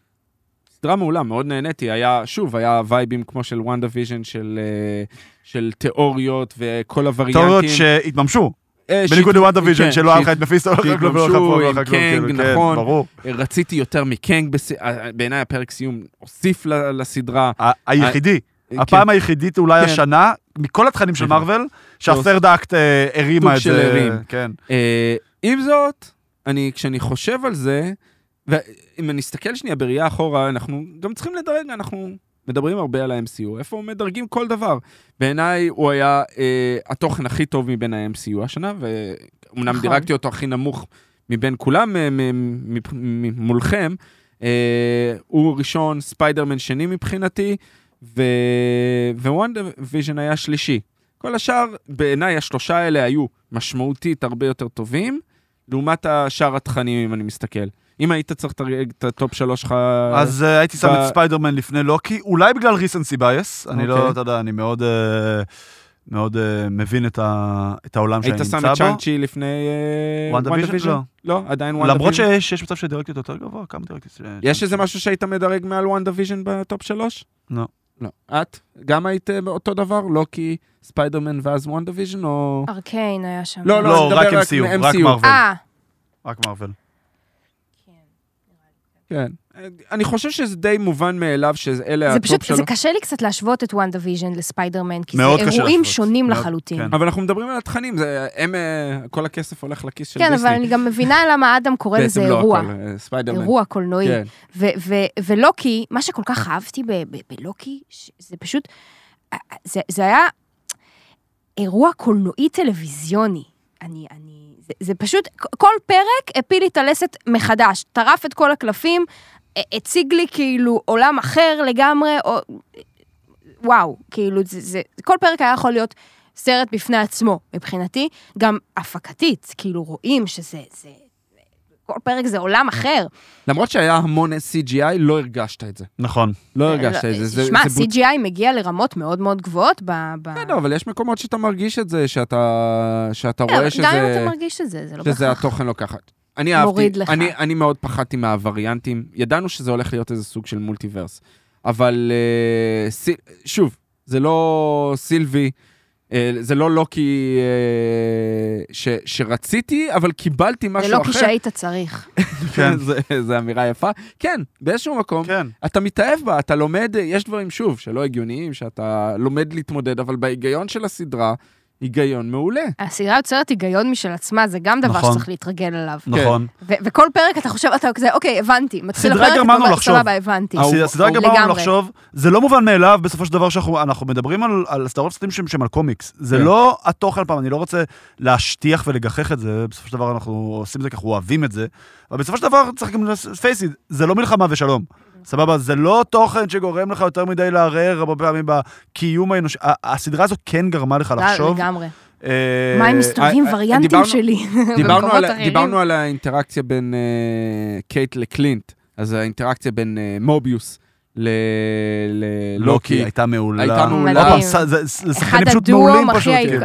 סדרה מעולה, מאוד נהניתי. היה, שוב, היה vibe-ים כמו של וונדה-ויז'ן, של, אה, של תיאוריות וכל הווריאנטים. תיאוריות שהתממשו, בניגוד שהת- לוואטה ויז'ן, כן, שלא היה לך את מפיסטו, לא היה לך כלום, לא היה לך לא כלום, כאילו, כן, נכון. ברור. רציתי יותר מקנג. אה, בעיניי הפרק סיום הוסיף לסדרה. היחידי, כן. הפעם היחידית אולי כן. השנה, מכל התכנים של כן. מארוול, שהפרד אקט אה, הרימה את זה. כן. אה, עם זאת, אני, כשאני חושב על זה, ואם אני אסתכל שנייה בראייה אחורה, אנחנו גם צריכים לדרג, אנחנו מדברים הרבה על ה-MCU, איפה מדרגים כל דבר. בעיניי הוא היה אה, התוכן הכי טוב מבין ה-MCU השנה, ואומנם נכון. דירגתי אותו הכי נמוך מבין כולם אה, מכולכם. אה, הוא ראשון, ספיידרמן שני מבחינתי, ו... וונדה ויז'ן היה שלישי. כל השאר, בעיניי השלושה האלה היו משמעותית הרבה יותר טובים, לעומת השאר התכנים, אם אני מסתכל. אם היית צריך את ה-top שלוש שלך... אז אה, הייתי שם את ספיידרמן לפני לוקי, אולי בגלל recency bias, אני לא, אוקיי. אתה יודע, אני מאוד... אה, מאוד אה, מבין את ה- את העולם שאני היית נמצא שם בו. את שאנג-צ'י לפני אה, וונדה ויז'ן? ויז'ן? לא. לא, עדיין וונדה למרות ויז'ן? שיש שיש מצב שדירגתי אותו יותר גבוה, כמה דירגתי? יש איזה משהו שהיית מדרג מעל וונדה ויז'ן ב-top שלוש? לא. לא. את? גם היית אותו דבר? לוקי, ספיידרמן ואז וונדה ויז'ן, או... ארקיין היה שם. לא, לא, אני רק MCU, רק. אה, רק מארוול. כן. אני חושב שזה די מובן מאליו שאלה זה ה top פשוט, שלו. זה קשה לי קצת להשוות את וונדה ויז'ן לספיידרמן, כי זה אירועים להשוות. שונים מאוד, לחלוטין. כן. אבל אנחנו מדברים על התכנים, זה, הם, אה, כל הכסף הולך לכיס של כן, דיסני. אבל אני גם מבינה למה אדם קורא לזה בעצם לא אירוע. הכל, אה, ספיידרמן. אירוע קולנועי. כן. ו- ו- ולוקי, מה שכל כך אהבתי ב- ב- בלוקי, ש- זה פשוט, זה, זה היה אירוע קולנועי טלוויזיוני. אני, אני, זה, פשוט, כל פרק הפיל לי את הלסת מחדש, טרף את כל הקלפים, הציג לי כאילו עולם אחר לגמרי, או, וואו, כאילו, זה, זה, כל פרק היה יכול להיות סרט בפני עצמו, מבחינתי, גם הפקתית, כאילו רואים שזה, זה, כל פרק זה עולם אחר. למרות שהיה המון CGI, לא הרגשת את זה. נכון. לא הרגשת את זה. שמע, CGI מגיע לרמות מאוד מאוד גבוהות ב... ב- בסדר, אבל יש מקומות שאתה מרגיש את זה, שאתה, כן, רואה גם אם אתה שזה, מרגיש את זה, זה לא שזה בהכרח. התוכן לוקחת. אני אהבתי, מוריד לך. אני, אני מאוד פחדתי מהווריאנטים, ידענו שזה הולך להיות איזה סוג של מולטיברס, אבל אה, סי, שוב, זה לא סילבי, זה לא לוקי אה, ש, שרציתי, אבל קיבלתי משהו זה אחר. לא כי שהיית צריך. כן. זה, זה אמירה יפה. כן, באיזשהו מקום, כן. אתה מתאהב בה, אתה לומד, יש דברים, שוב, שלא הגיוניים, שאתה לומד להתמודד, אבל בהיגיון של הסדרה, היגיון מעולה. הסדרה יוצרת היגיון משל עצמה, זה גם דבר נכון. שצריך להתרגל אליו. נכון. ו- וכל פרק אתה חושב, אתה כזה, אוקיי, הבנתי. מתחיל הסדרה הפרק, אתה אומר, לחשוב. סבבה, הבנתי. הסדרה- לגמרי. לחשוב, זה לא מובן מאליו בסופו של דבר שאנחנו אנחנו מדברים על, על סדרות סרטים שהם, שהם על קומיקס. זה כן. לא התוכן פעם, אני לא רוצה להשטיח ולגחך את זה, בסופו של דבר אנחנו עושים את זה כי אנחנו אוהבים את זה, אבל בסופו של דבר צריך גם פייסיד, זה לא מלחמה ושלום. סבבה? זה לא תוכן שגורם לך יותר מדי לערער הרבה פעמים בקיום האנושי. הסדרה הזו כן גרמה לך לחשוב. לגמרי. אה, מה אם מסתובבים אה, אה, וריאנטים שלי במקומות אחרים? דיברנו על האינטראקציה בין אה, קייט לקלינט, אז האינטראקציה בין אה, מוביוס ל- ללוקי. לוקי הייתה מעולה. הייתה מעולה. אחד שחקנים פשוט מעולים הדואו, כן.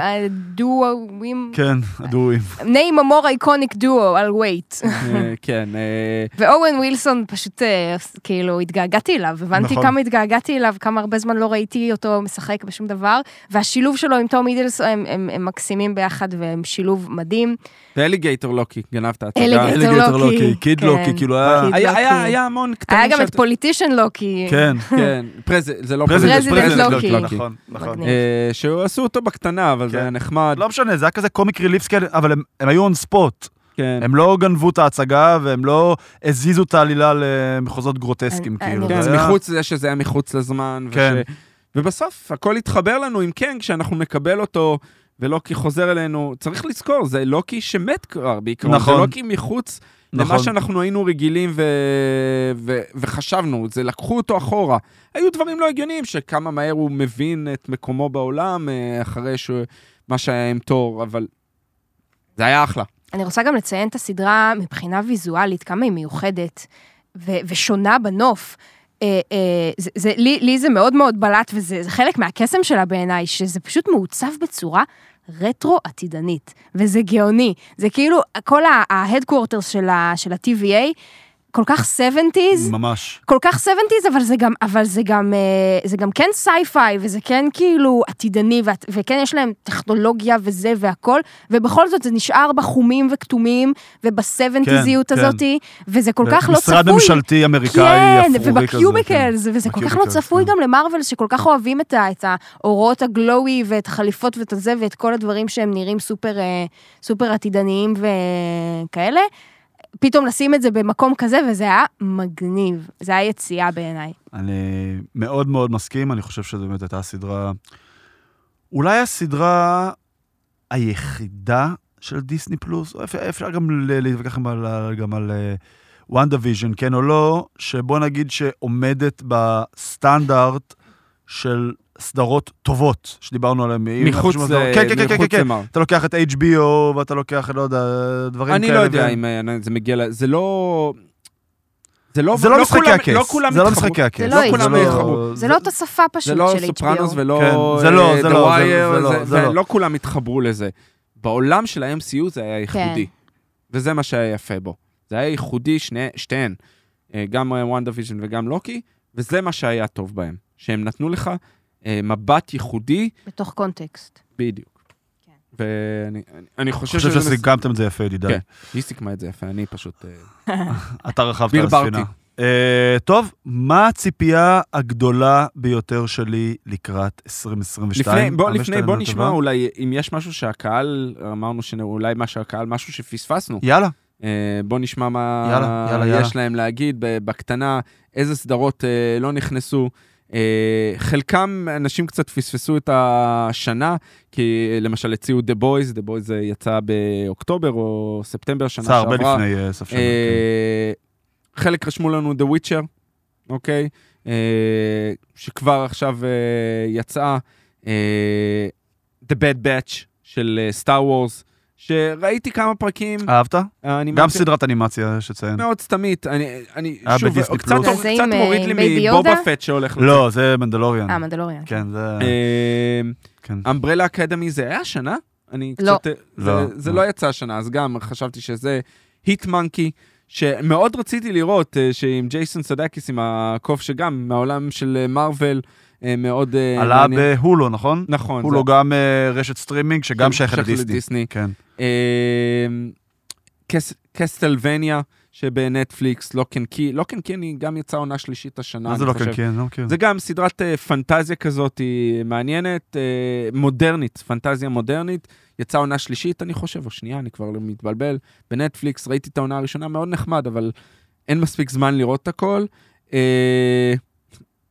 הדואוים, כן, הדואים. name a more iconic duo, I'll wait. אה, כן, אה, ואורן ווילסון פשוט אה, כאילו התגעגעתי אליו, הבנתי נכון. כמה התגעגעתי אליו, כמה הרבה זמן לא ראיתי אותו משחק בשום דבר, והשילוב שלו עם תום אידלס הם, הם, הם מקסימים ביחד והם שילוב מדהים. ואליגייטור לוקי, גנבת הצגה. אליגייטור. אליגייטור לוקי, קיד כן. לוקי, כאילו היה... היה- המון קטעים. היה גם את פוליטישן לוקי. כן. כן, פרז- זה לא President לוקי. לוקי. נכון, נכון. אה, שעשו אותו בקטנה, אבל זה כן. היה נחמד. לא משנה, זה היה כזה comic reliefs כאלה, אבל הם- היו on spot. כן. הם לא גנבו את ההצגה והם לא הזיזו את העלילה למחוזות גרוטסקיים, אני- כאילו. כן, זה מחוץ לזה שזה היה מחוץ לזמן. כן. ובסוף הכל התחבר לנו עם קנג, שאנחנו נקבל אותו, ולוקי חוזר אלינו. צריך לזכור, זה לוקי שמת כבר בעיקרון. נכון. זה לוקי מחוץ למה נכון. שאנחנו היינו רגילים ו... ו... וחשבנו, זה לקחו אותו אחורה. היו דברים לא הגיוניים, שכמה מהר הוא מבין את מקומו בעולם, אה, אחרי ש... מה שהיה עם תור, אבל זה היה אחלה. אני רוצה גם לציין את הסדרה מבחינה ויזואלית, כמה היא מיוחדת ו- ושונה בנוף. אה, אה, זה, זה, לי, לי זה מאוד מאוד בלט, וזה זה חלק מהקסם שלה בעיניי, שזה פשוט מעוצב בצורה רטרו עתידנית, וזה גאוני. זה כאילו, כל ה-headquarters של ה-TVA, כל כך 70's, ממש. כל כך 70's, אבל זה גם, אבל זה גם, אה, זה גם כן sci-fi, וזה כן כאילו עתידני, וכן יש להם טכנולוגיה וזה והכל, ובכל זאת זה נשאר בחומים וכתומים, ובסבנטיזיות כן, כן. הזאתי, וזה כל כך לא צפוי. משרד ממשלתי אמריקאי כן, אפרורי כזה. וב cubicles, וזה כל כך לא צפוי כן. גם למארוול, שכל כך אוהבים את ה- את האורות ה glowy, ואת החליפות ואת הזה, ואת כל הדברים שהם נראים סופר, אה, סופר עתידניים וכאלה. פתאום לשים את זה במקום כזה, וזה היה מגניב. זה היה יציאה בעיניי. אני מאוד מאוד מסכים, אני חושב שזו באמת הייתה הסדרה, אולי הסדרה היחידה של דיסני פלוס, או אפשר, גם להתווכח גם על, על וונדה ויז'ן, כן או לא, שבוא נגיד שעומדת בסטנדרט של סדרות טובות, שדיברנו עליהן. מחוץ ל... כן, כן, כן, כן, כן. למר. אתה לוקח את HBO ואתה לוקח, לא יודע, דברים כאלה. אני לא יודע ו- אם אה, זה מגיע ל... זה לא... זה לא... זה לא משחקי כולם- הכס. לא כולם זה לא משחקי הכס. זה לא כולם HBO. התחברו. זה לא אותה שפה פשוט זה לא של סופרנוס HBO. ולא כן, זה לא, אה, זה The לא, Wire, זה- זה לא, זה- זה לא. ולא כולם התחברו לזה. בעולם של ה-MCU זה היה ייחודי. וזה מה שהיה יפה בו. זה היה ייחודי, שני, שתיהן, אה, גם וונדה ויז'ן וגם לוקי, וזה מה שהיה טוב בהם. שהם נתנו לך אה, מבט ייחודי בתוך קונטקסט. בדיוק. כן. ואני אני- אני חושב אני חושב. שסיכמתם את זה יפה, ידידיי. כן. היא סיכמה את זה יפה, אני פשוט... אה, אתה רכבת על. הספינה. Uh, טוב, מה הציפייה הגדולה ביותר שלי לקראת 2022? לפני, בוא, לפני, בוא נשמע טובה. אולי אם יש משהו שהקהל, אמרנו שאולי מה שהקהל, משהו שפספסנו. יאללה, אה, בוא נשמע מה יאללה, יאללה, יאללה. יש להם להגיד בקטנה, איזה סדרות אה, לא נכנסו. אה, חלקם, אנשים קצת פספסו את השנה, כי אה, למשל הציעו The Boys, The Boys אה, יצא באוקטובר או ספטמבר שנה יצא הרבה שעברה. לפני סוף שנה. אה, חלק רשמו לנו The Witcher, אוקיי? שכבר עכשיו אה, יצאה. אה, The Bad Batch של סטאר וורס, שראיתי כמה פרקים, אהבת? האנימציה גם סדרת אנימציה, יש לציין. מאוד סתמית, אני, אני היה שוב, בדיסני קצת, פלוס. קצת עם, מוריד אה, לי בייבי מבובה? פט שהולך לא, זה מנדלוריאן. אה, מנדלוריאן. כן, זה... אה, כן. Umbrella Academy זה היה השנה? אני לא. קצת... לא, זה, זה לא. לא יצא השנה, אז גם חשבתי שזה Hit-Monkey, שמאוד רציתי לראות, אה, שעם ג'ייסון סדקיס, עם הקוף שגם מהעולם של אה, מארוול, אה, מאוד... אה, עלה מעניין. בהולו, נכון? נכון. הולו זה- גם אה, רשת סטרימינג שגם שייכת לדיסני. לדיסני. כן. אה, קס- קסטלווניה שבנטפליקס, Locke and Key, Locke and Key אני גם יצא עונה שלישית השנה, מה זה אני לא חושב. מכיר. זה גם סדרת אה, פנטזיה כזאת היא מעניינת, אה, מודרנית, פנטזיה מודרנית. יצאה עונה שלישית, אני חושב, או שנייה, אני כבר לא מתבלבל. בנטפליקס ראיתי את העונה הראשונה, מאוד נחמד, אבל אין מספיק זמן לראות את הכל. אה,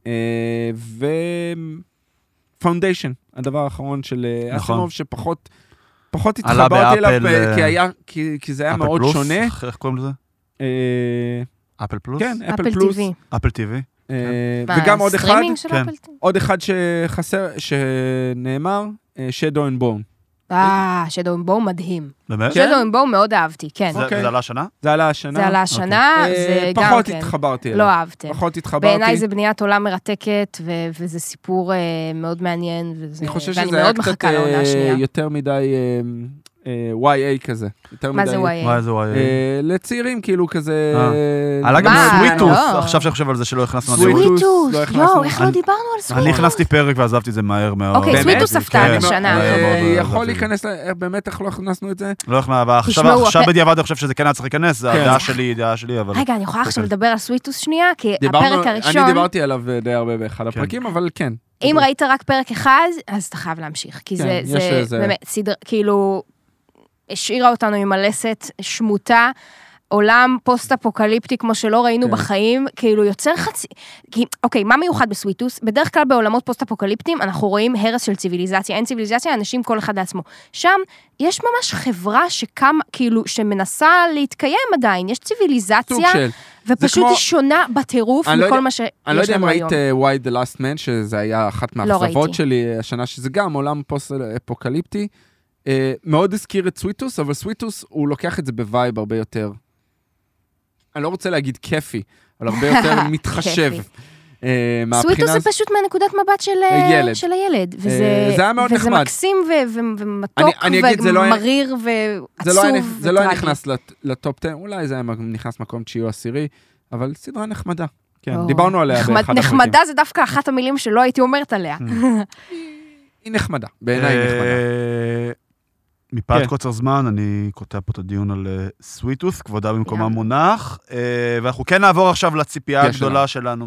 אה, ו... Foundation, הדבר האחרון של אה, נכון. אסימוב, שפחות פחות התחברתי אליו, באפל, אה, כי אה, היה, כי, כי זה היה אפל מאוד פלוס? שונה. איך- איך קוראים לזה? אה, אפל פלוס? כן, אפל אפל פלוס. TV. אפל TV. אה, מה, וגם עוד אחד, כן. עוד אחד שחסר, שנאמר, Shadow and Bone. אה, Shadow and Bone מדהים. באמת? Shadow and Bone מאוד אהבתי, כן. זה אוקיי. זה עלה השנה? זה עלה השנה. זה עלה השנה, אה, זה גם פחות כן. התחברתי אליו. לא אהבתם. פחות התחברתי. בעיניי זה בניית עולם מרתקת, ו- וזה סיפור אה, מאוד מעניין, אני חושב ואני שזה היה מאוד קצת מחכה לעונה אה, השנייה. יותר מדי אה, אה, YA כזה. יותר מה מדי- זה YA? איזה וואי. אה, לצעירים, כאילו כזה... אה. אה, עלה גם מה? Sweet Tooth, לא. עכשיו שאני חושב על זה שלא הכנסנו זה. Sweet Tooth. Sweet Tooth, לא הכנסנו. יואו, איך לא דיברנו על Sweet Tooth? אני הכנסתי פרק ועזבתי את זה מהר מאוד. אוקיי? Sweet Tooth הפתעה כן. השנה. אה, יכול. להיכנס, אה, באמת איך לא הכנסנו את זה? לא מה, אבל עכשיו בדיעבד אני חושב שזה כן היה צריך להיכנס, זה כן. הדעה שלי, דעה שלי, אבל... רגע, אני יכולה עכשיו. לדבר על Sweet Tooth שנייה? כי הפרק הראשון, אני דיברתי עליו אה, די הרבה באחד הפרקים, אבל כן. אם ראית רק פרק אחד, אז אתה חייב להמשיך. כי כן, זה, זה באמת סדרה, כאילו, השאירה אותנו עם הלסת שמוטה. עולם פוסט-אפוקליפטי כמו שלא ראינו כן. בחיים, כאילו יוצר חצי... כי, אוקיי, מה מיוחד ב Sweet Tooth? בדרך כלל בעולמות פוסט-אפוקליפטיים אנחנו רואים הרס של ציוויליזציה, אין ציוויליזציה, אנשים כל אחד לעצמו. שם יש ממש חברה שקמה, כאילו, שמנסה להתקיים עדיין, יש ציוויליזציה, של... ופשוט כמו- היא שונה בטירוף לא מכל יודע- מה שיש אני לא יודע אם לנו ראית היום. אה, Y: The Last Man, שזה היה אחת לא מהאכזבות ראיתי. שלי השנה, שזה גם עולם פוסט-אפוקליפטי. אה, מאוד הזכיר את Sweet Tooth, אבל Sweet Tooth, הוא לוקח את זה ב vibe הרבה יותר, אני לא רוצה להגיד כיפי, אבל הרבה יותר מתחשב. אה, Sweet Tooth זה. פשוט מנקודת מבט של, ילד. של הילד, וזה, זה היה מאוד וזה נחמד. מקסים ו- ו- ומתוק אני- אני אגיד, זה לא ומריר ועצוב לא זה לא היה וטרגי. נכנס לט- לטופ 10, אולי זה היה נכנס מקום תשיעי או עשירי, אבל סדרה נחמדה. כן, דיברנו עליה באחד הפרקים. נחמדה זה דווקא אחת המילים שלא הייתי אומרת עליה. היא נחמדה, בעיניי היא נחמדה. אה, מפאת כן. קוצר זמן, אני קוטע פה את הדיון על אה, סוויטוס, כבודה במקומה יאללה. מונח, אה, ואנחנו כן נעבור עכשיו לציפייה כן, הגדולה שלנו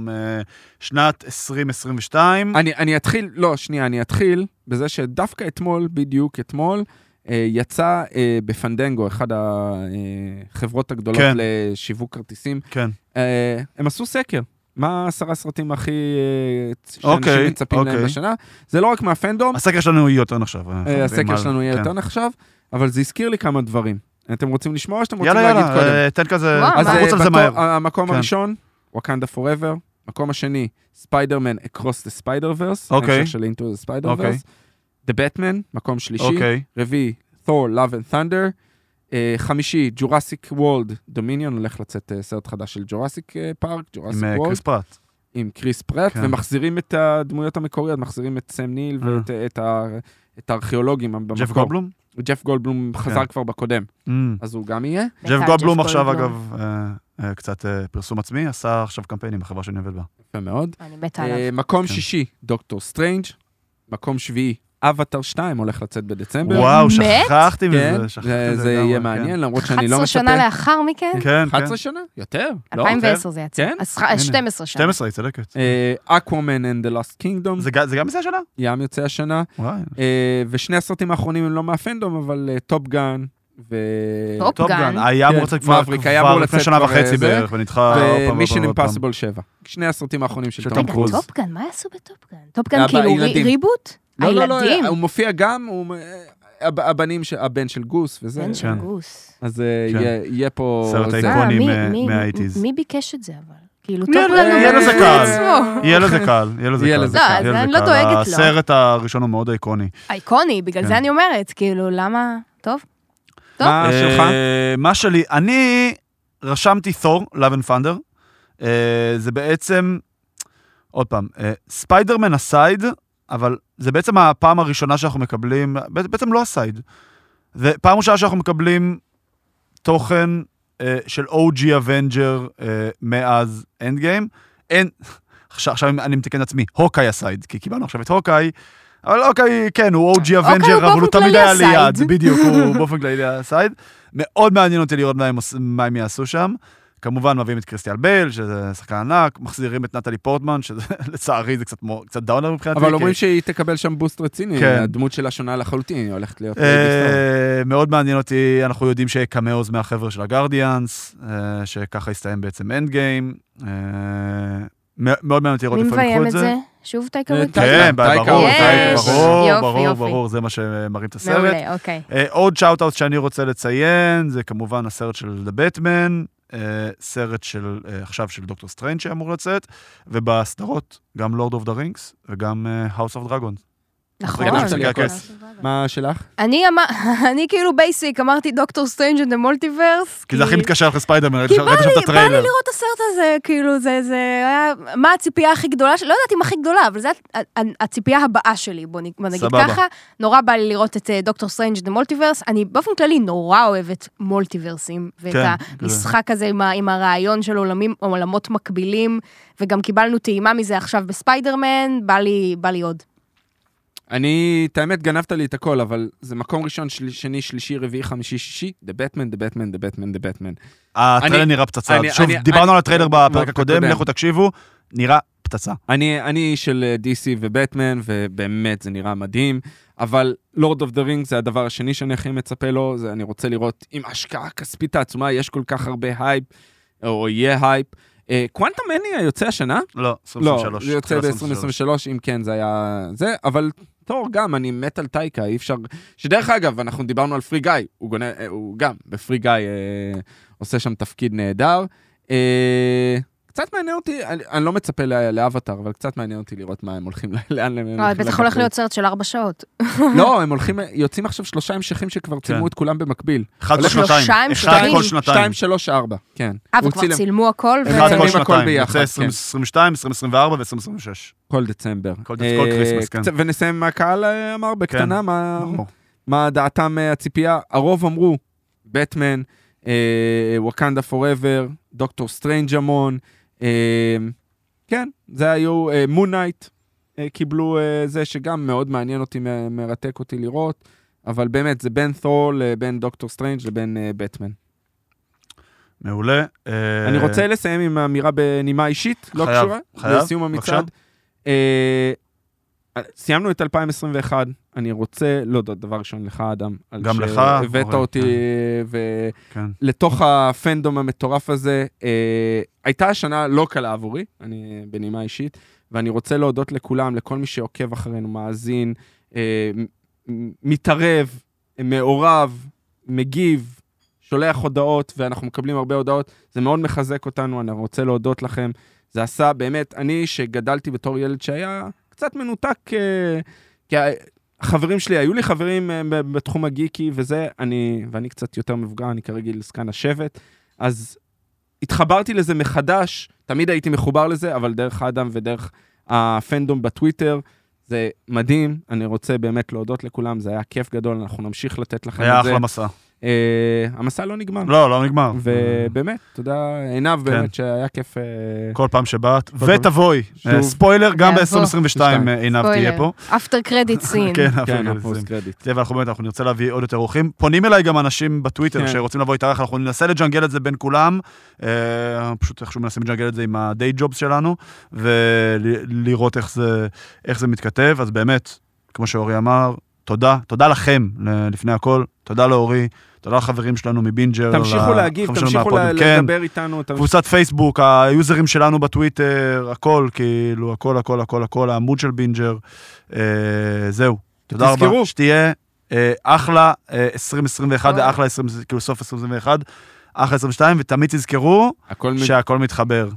משנת 2022. אני, אני אתחיל, לא, שנייה, אני אתחיל בזה שדווקא אתמול, בדיוק אתמול, אה, יצא אה, בפנדנגו, אחד החברות הגדולות כן. לשיווק כרטיסים, כן. אה, הם עשו סקר. מה עשרה הסרטים הכי... אה, שאנשים אוקיי, מצפים להם אוקיי. בשנה? זה לא רק מהפנדום, הסקר שלנו יהיה יותר נחשב. אה, אה, הסקר שלנו יהיה כן. יותר נחשב, אבל זה הזכיר לי כמה דברים. אתם רוצים לשמוע או שאתם רוצים יאללה, להגיד יאללה, קודם? אה, תן כזה, אז? נרוץ על זה מהר. המקום כן. הראשון, וואקנדה Forever. מקום השני, ספיידרמן Across the Spider-Verse. אוקיי. המשך של Into the Spider. Verse. The בטמן, מקום שלישי. אוקיי. רביעי, תור, Love and Thunder. חמישי, Jurassic World Dominion, הולך לצאת אה, סרט חדש של ג'ורסיק פארק, Jurassic עם אה, World, קריס פרט. עם קריס פרט, כן. ומחזירים את הדמויות המקוריות, מחזירים את סם ניל אה. ואת את ה- את הארכיאולוגים במקור. ג'ף גולדבלום? ג'ף גולדבלום חזר כן. כבר בקודם, Mm. אז הוא גם יהיה. ג'ף גולדבלום ג'ף עכשיו. אגב, אה, אה, קצת אה, פרסום עצמי, עשה עכשיו קמפיינים בחברה שאני עובד בה. יפה מאוד. אני מתה אה, עליו. מקום כן. שישי, דוקטור סטרנג'. מקום שביעי, אבטר 2 הולך לצאת בדצמבר. וואו? שכחתי כן, מזה, שכחתי זה- מזה זה יהיה כן. מעניין, למרות שאני לא 11 שנה. לאחר מכן? כן, כן. 11 שנה? יותר? לא? 2010 זה יצא. כן? אז ח- הנה. 12 שנה. 12, היא צודקת. אקוואמן and the Lost Kingdom, זה גם יצא השנה? גם יוצא השנה. וואי. אה, ושני הסרטים האחרונים הם לא מה fandom, אבל Top Gun ו... Top Top Gun. Gun, היה אמור כן, לצאת כבר לפני שנה וחצי אה, בערך, ונדחה עוד פעם, ו Mission. Impossible 7. שני הסרטים האחרונים של טום רגע, קרוז. טופגן, מה יעשו ב Top Gun? Top Gun הבא, כאילו רי- ילדים. reboot? לא, לא, לא? הוא מופיע גם, הוא... הב- הבנים, ש- הבן של גוס וזה. בן של כן. גוס. אז אה, כן. יהיה- יהיה פה... סרט. אייקוני. אה, איקונים, מי- אה, מי- מה-80s. מי ביקש את זה אבל? כאילו, יהיה Top Gun לזה- הוא יהיה לזה קהל. עצמו. יהיה לזה קהל, יהיה לזה קהל. לא, אני לא. דואגת לו. הסרט הראשון הוא מאוד איקוני. אייקוני, בגלל כן. זה אני אומרת, כאילו, למה... טוב. טוב. מה שלך? אה, מה שלי, אני רשמתי Thor, Love and Thunder. אה, זה בעצם, עוד פעם, אה, ספיידרמן aside, אבל זה בעצם הפעם הראשונה שאנחנו מקבלים, בעצם לא aside. זה פעם ראשונה שאנחנו מקבלים תוכן אה, של OG Avenger אה, מאז Endgame. אין, עכשיו, עכשיו אני מתקן את עצמי, הוקאי aside, כי קיבלנו עכשיו את הוקאי. אבל אוקיי, כן, הוא OG Avenger, אבל הוא תמיד היה. ליד, בדיוק, הוא באופן כללי aside. מאוד מעניין אותי לראות מה הם, מה הם יעשו שם. כמובן מביאים את כריסטיאן בייל, שזה שחקן ענק, מחזירים את נטלי פורטמן, שזה לצערי זה קצת, מו- קצת downer מבחינתי. אבל כי- אומרים שהיא תקבל שם boost רציני, כן. הדמות שלה שונה לחלוטין, היא הולכת להיות... אה, מאוד מעניין אותי, אנחנו יודעים שיהיה cameos מהחבר'ה של ה Guardians, אה, שככה יסתיים בעצם Endgame. מאוד מעניין אותי לראות איפה הם מביים יקחו את את זה. זה? שוב טייקה אה, וואיטיטי? טייקה. כן, ברור, טייקה, טייקה, יש. ברור, יופי, ברור, יופי. ברור, זה מה שמראים את הסרט. מעולה, אוקיי. אה, עוד shout-out שאני רוצה לציין, זה כמובן הסרט של The Batman, אה, סרט של, אה, עכשיו של דוקטור סטרנג' שאמור לצאת, ובסדרות גם Lord of the Rings וגם אה, House of Dragons. נכון. מה שלך? אני אמר- אני כאילו basic, אמרתי Doctor Strange and ה multiverse. כי זה הכי מתקשר לך ספיידרמן, ראיתי כי שם את לי, בא לי הטריילר. לראות את הסרט הזה, כאילו, זה, זה היה, מה הציפייה הכי גדולה שלי? לא יודעת אם הכי גדולה, אבל זו הציפייה הבאה שלי, בוא נגיד. ככה. נורא בא לי לראות את אה, Doctor Strange the Multiverse. אני באופן כללי נורא אוהבת מולטיברסים, ואת כן, המשחק הזה עם, הרעיון של עולמות מקבילים, וגם קיבלנו טעימה מזה עכשיו בספיידרמן, בא לי עוד. אני, את האמת, גנבת לי את הכל, אבל זה מקום ראשון, של, שני, שלישי, רביעי, חמישי, שישי, The Batman, The Batman, The Batman, The Batman. הטריילר אני- נראה פצצה. אני- שוב, אני- דיברנו אני- על הטריילר בפרק בפרק הקודם, הקודם. לכו תקשיבו, נראה פצצה. אני, אני של אה, DC ובטמן, ובאמת זה נראה מדהים, אבל Lord of the Ring זה הדבר השני שאני הכי מצפה לו, זה אני רוצה לראות עם השקעה כספית העצומה, יש כל כך הרבה הייפ, או יהיה hype. Quantumania יוצא השנה? לא, לא, 2023. זה יוצא תחילת ב-2023, אם כן זה היה זה, אבל תור גם, אני מת על טייקה, אי אפשר... שדרך אגב, אנחנו דיברנו על פרי גיא, הוא, גונה, אה, הוא גם בפרי גיא אה, עושה שם תפקיד נהדר. אה, קצת מעניין אותי, אני, אני לא מצפה ל- לאבטאר, אבל קצת מעניין אותי לראות מה הם הולכים, ל- לאן הם אה, הולכים בטח. הולך להיות סרט של ארבע שעות. לא, הם הולכים, יוצאים עכשיו שלושה המשכים שכבר צילמו כן. את כולם במקביל. אחד כל שנתיים. שלושה אחד המשכים? כל שנתיים. שתיים, שלוש, ארבע, כן. אה, וכבר צילמו הכל, אחד כל שנתיים. יוצא כן. 2022, 2024 ו-2026. כל דצמבר. כל אה, Christmas, כן. ונסיים מה הקהל אה, אמר בקטנה, כן. מה... דעתם מהציפייה? הרוב אמרו, בטמן, Wakanda Forever, דוקטור סטרנג' המון, כן, זה היו, Moon Knight קיבלו אה, זה שגם מאוד מעניין אותי, מרתק אותי לראות, אבל באמת, זה בין תור לבין דוקטור סטרנג' לבין אה, בטמן. מעולה. אה, אני רוצה לסיים עם אמירה בנימה אישית, לא קשורה, לסיום. המצעד. אה, סיימנו את 2021, אני רוצה להודות דבר ראשון לך, אדם, גם לך, שהבאת אורן, אותי כן. לתוך הפנדום המטורף הזה. אה, הייתה שנה לא קלה עבורי, אני בנימה אישית, ואני רוצה להודות לכולם, לכל מי שעוקב אחרינו, מאזין, אה, מתערב, מעורב, מגיב, שולח הודעות, ואנחנו מקבלים הרבה הודעות. זה מאוד מחזק אותנו, אני רוצה להודות לכם. זה עשה באמת, אני שגדלתי בתור ילד שהיה קצת מנותק, אה, כי החברים שלי, היו לי חברים אה, בתחום הגיקי וזה, אני, ואני קצת יותר מבוגר, אני כרגיל זקן השבט, אז התחברתי לזה מחדש, תמיד הייתי מחובר לזה, אבל דרך האדם ודרך הפנדום בטוויטר, זה מדהים, אני רוצה באמת להודות לכולם, זה היה כיף גדול, אנחנו נמשיך לתת לכם היה את זה. אחלה מסע. אה, המסע לא נגמר. לא, לא נגמר. ובאמת, תודה עינב, כן. באמת שהיה כיף. אה, כל פעם שבאת. ותבואי. שוב. אה, ספוילר, גם ואבוא. ב-2022 עינב תהיה פה. אפטר קרדיט סין. כן, כן, זה. קרדיט. ואנחנו באמת, אנחנו נרצה להביא עוד יותר אורחים. פונים אליי גם אנשים בטוויטר כן. שרוצים לבוא איתך, אנחנו ננסה לג'נגל את זה בין כולם. אה, פשוט איכשהו מנסים לג'נגל את זה עם הדיי ג'ובס שלנו, ולראות איך זה, איך זה מתכתב. אז באמת, כמו שאורי אמר, תודה, תודה לכם אה, לפני הכל, תודה לאורי, תודה לחברים שלנו מבינג'ר. תמשיכו להגיב, תמשיכו ל- כן, לדבר איתנו. תמש... קבוצת פייסבוק, היוזרים שלנו בטוויטר, הכל, כאילו, הכל, הכל, הכל, הכל, העמוד של בינג'ר. אה, זהו, תודה תזכרו. רבה. שתהיה אה, אחלה אה, 2021, אחלה 20, כאילו סוף 2021, אחלה 22, ותמיד תזכרו הכל שהכל מ... מתחבר.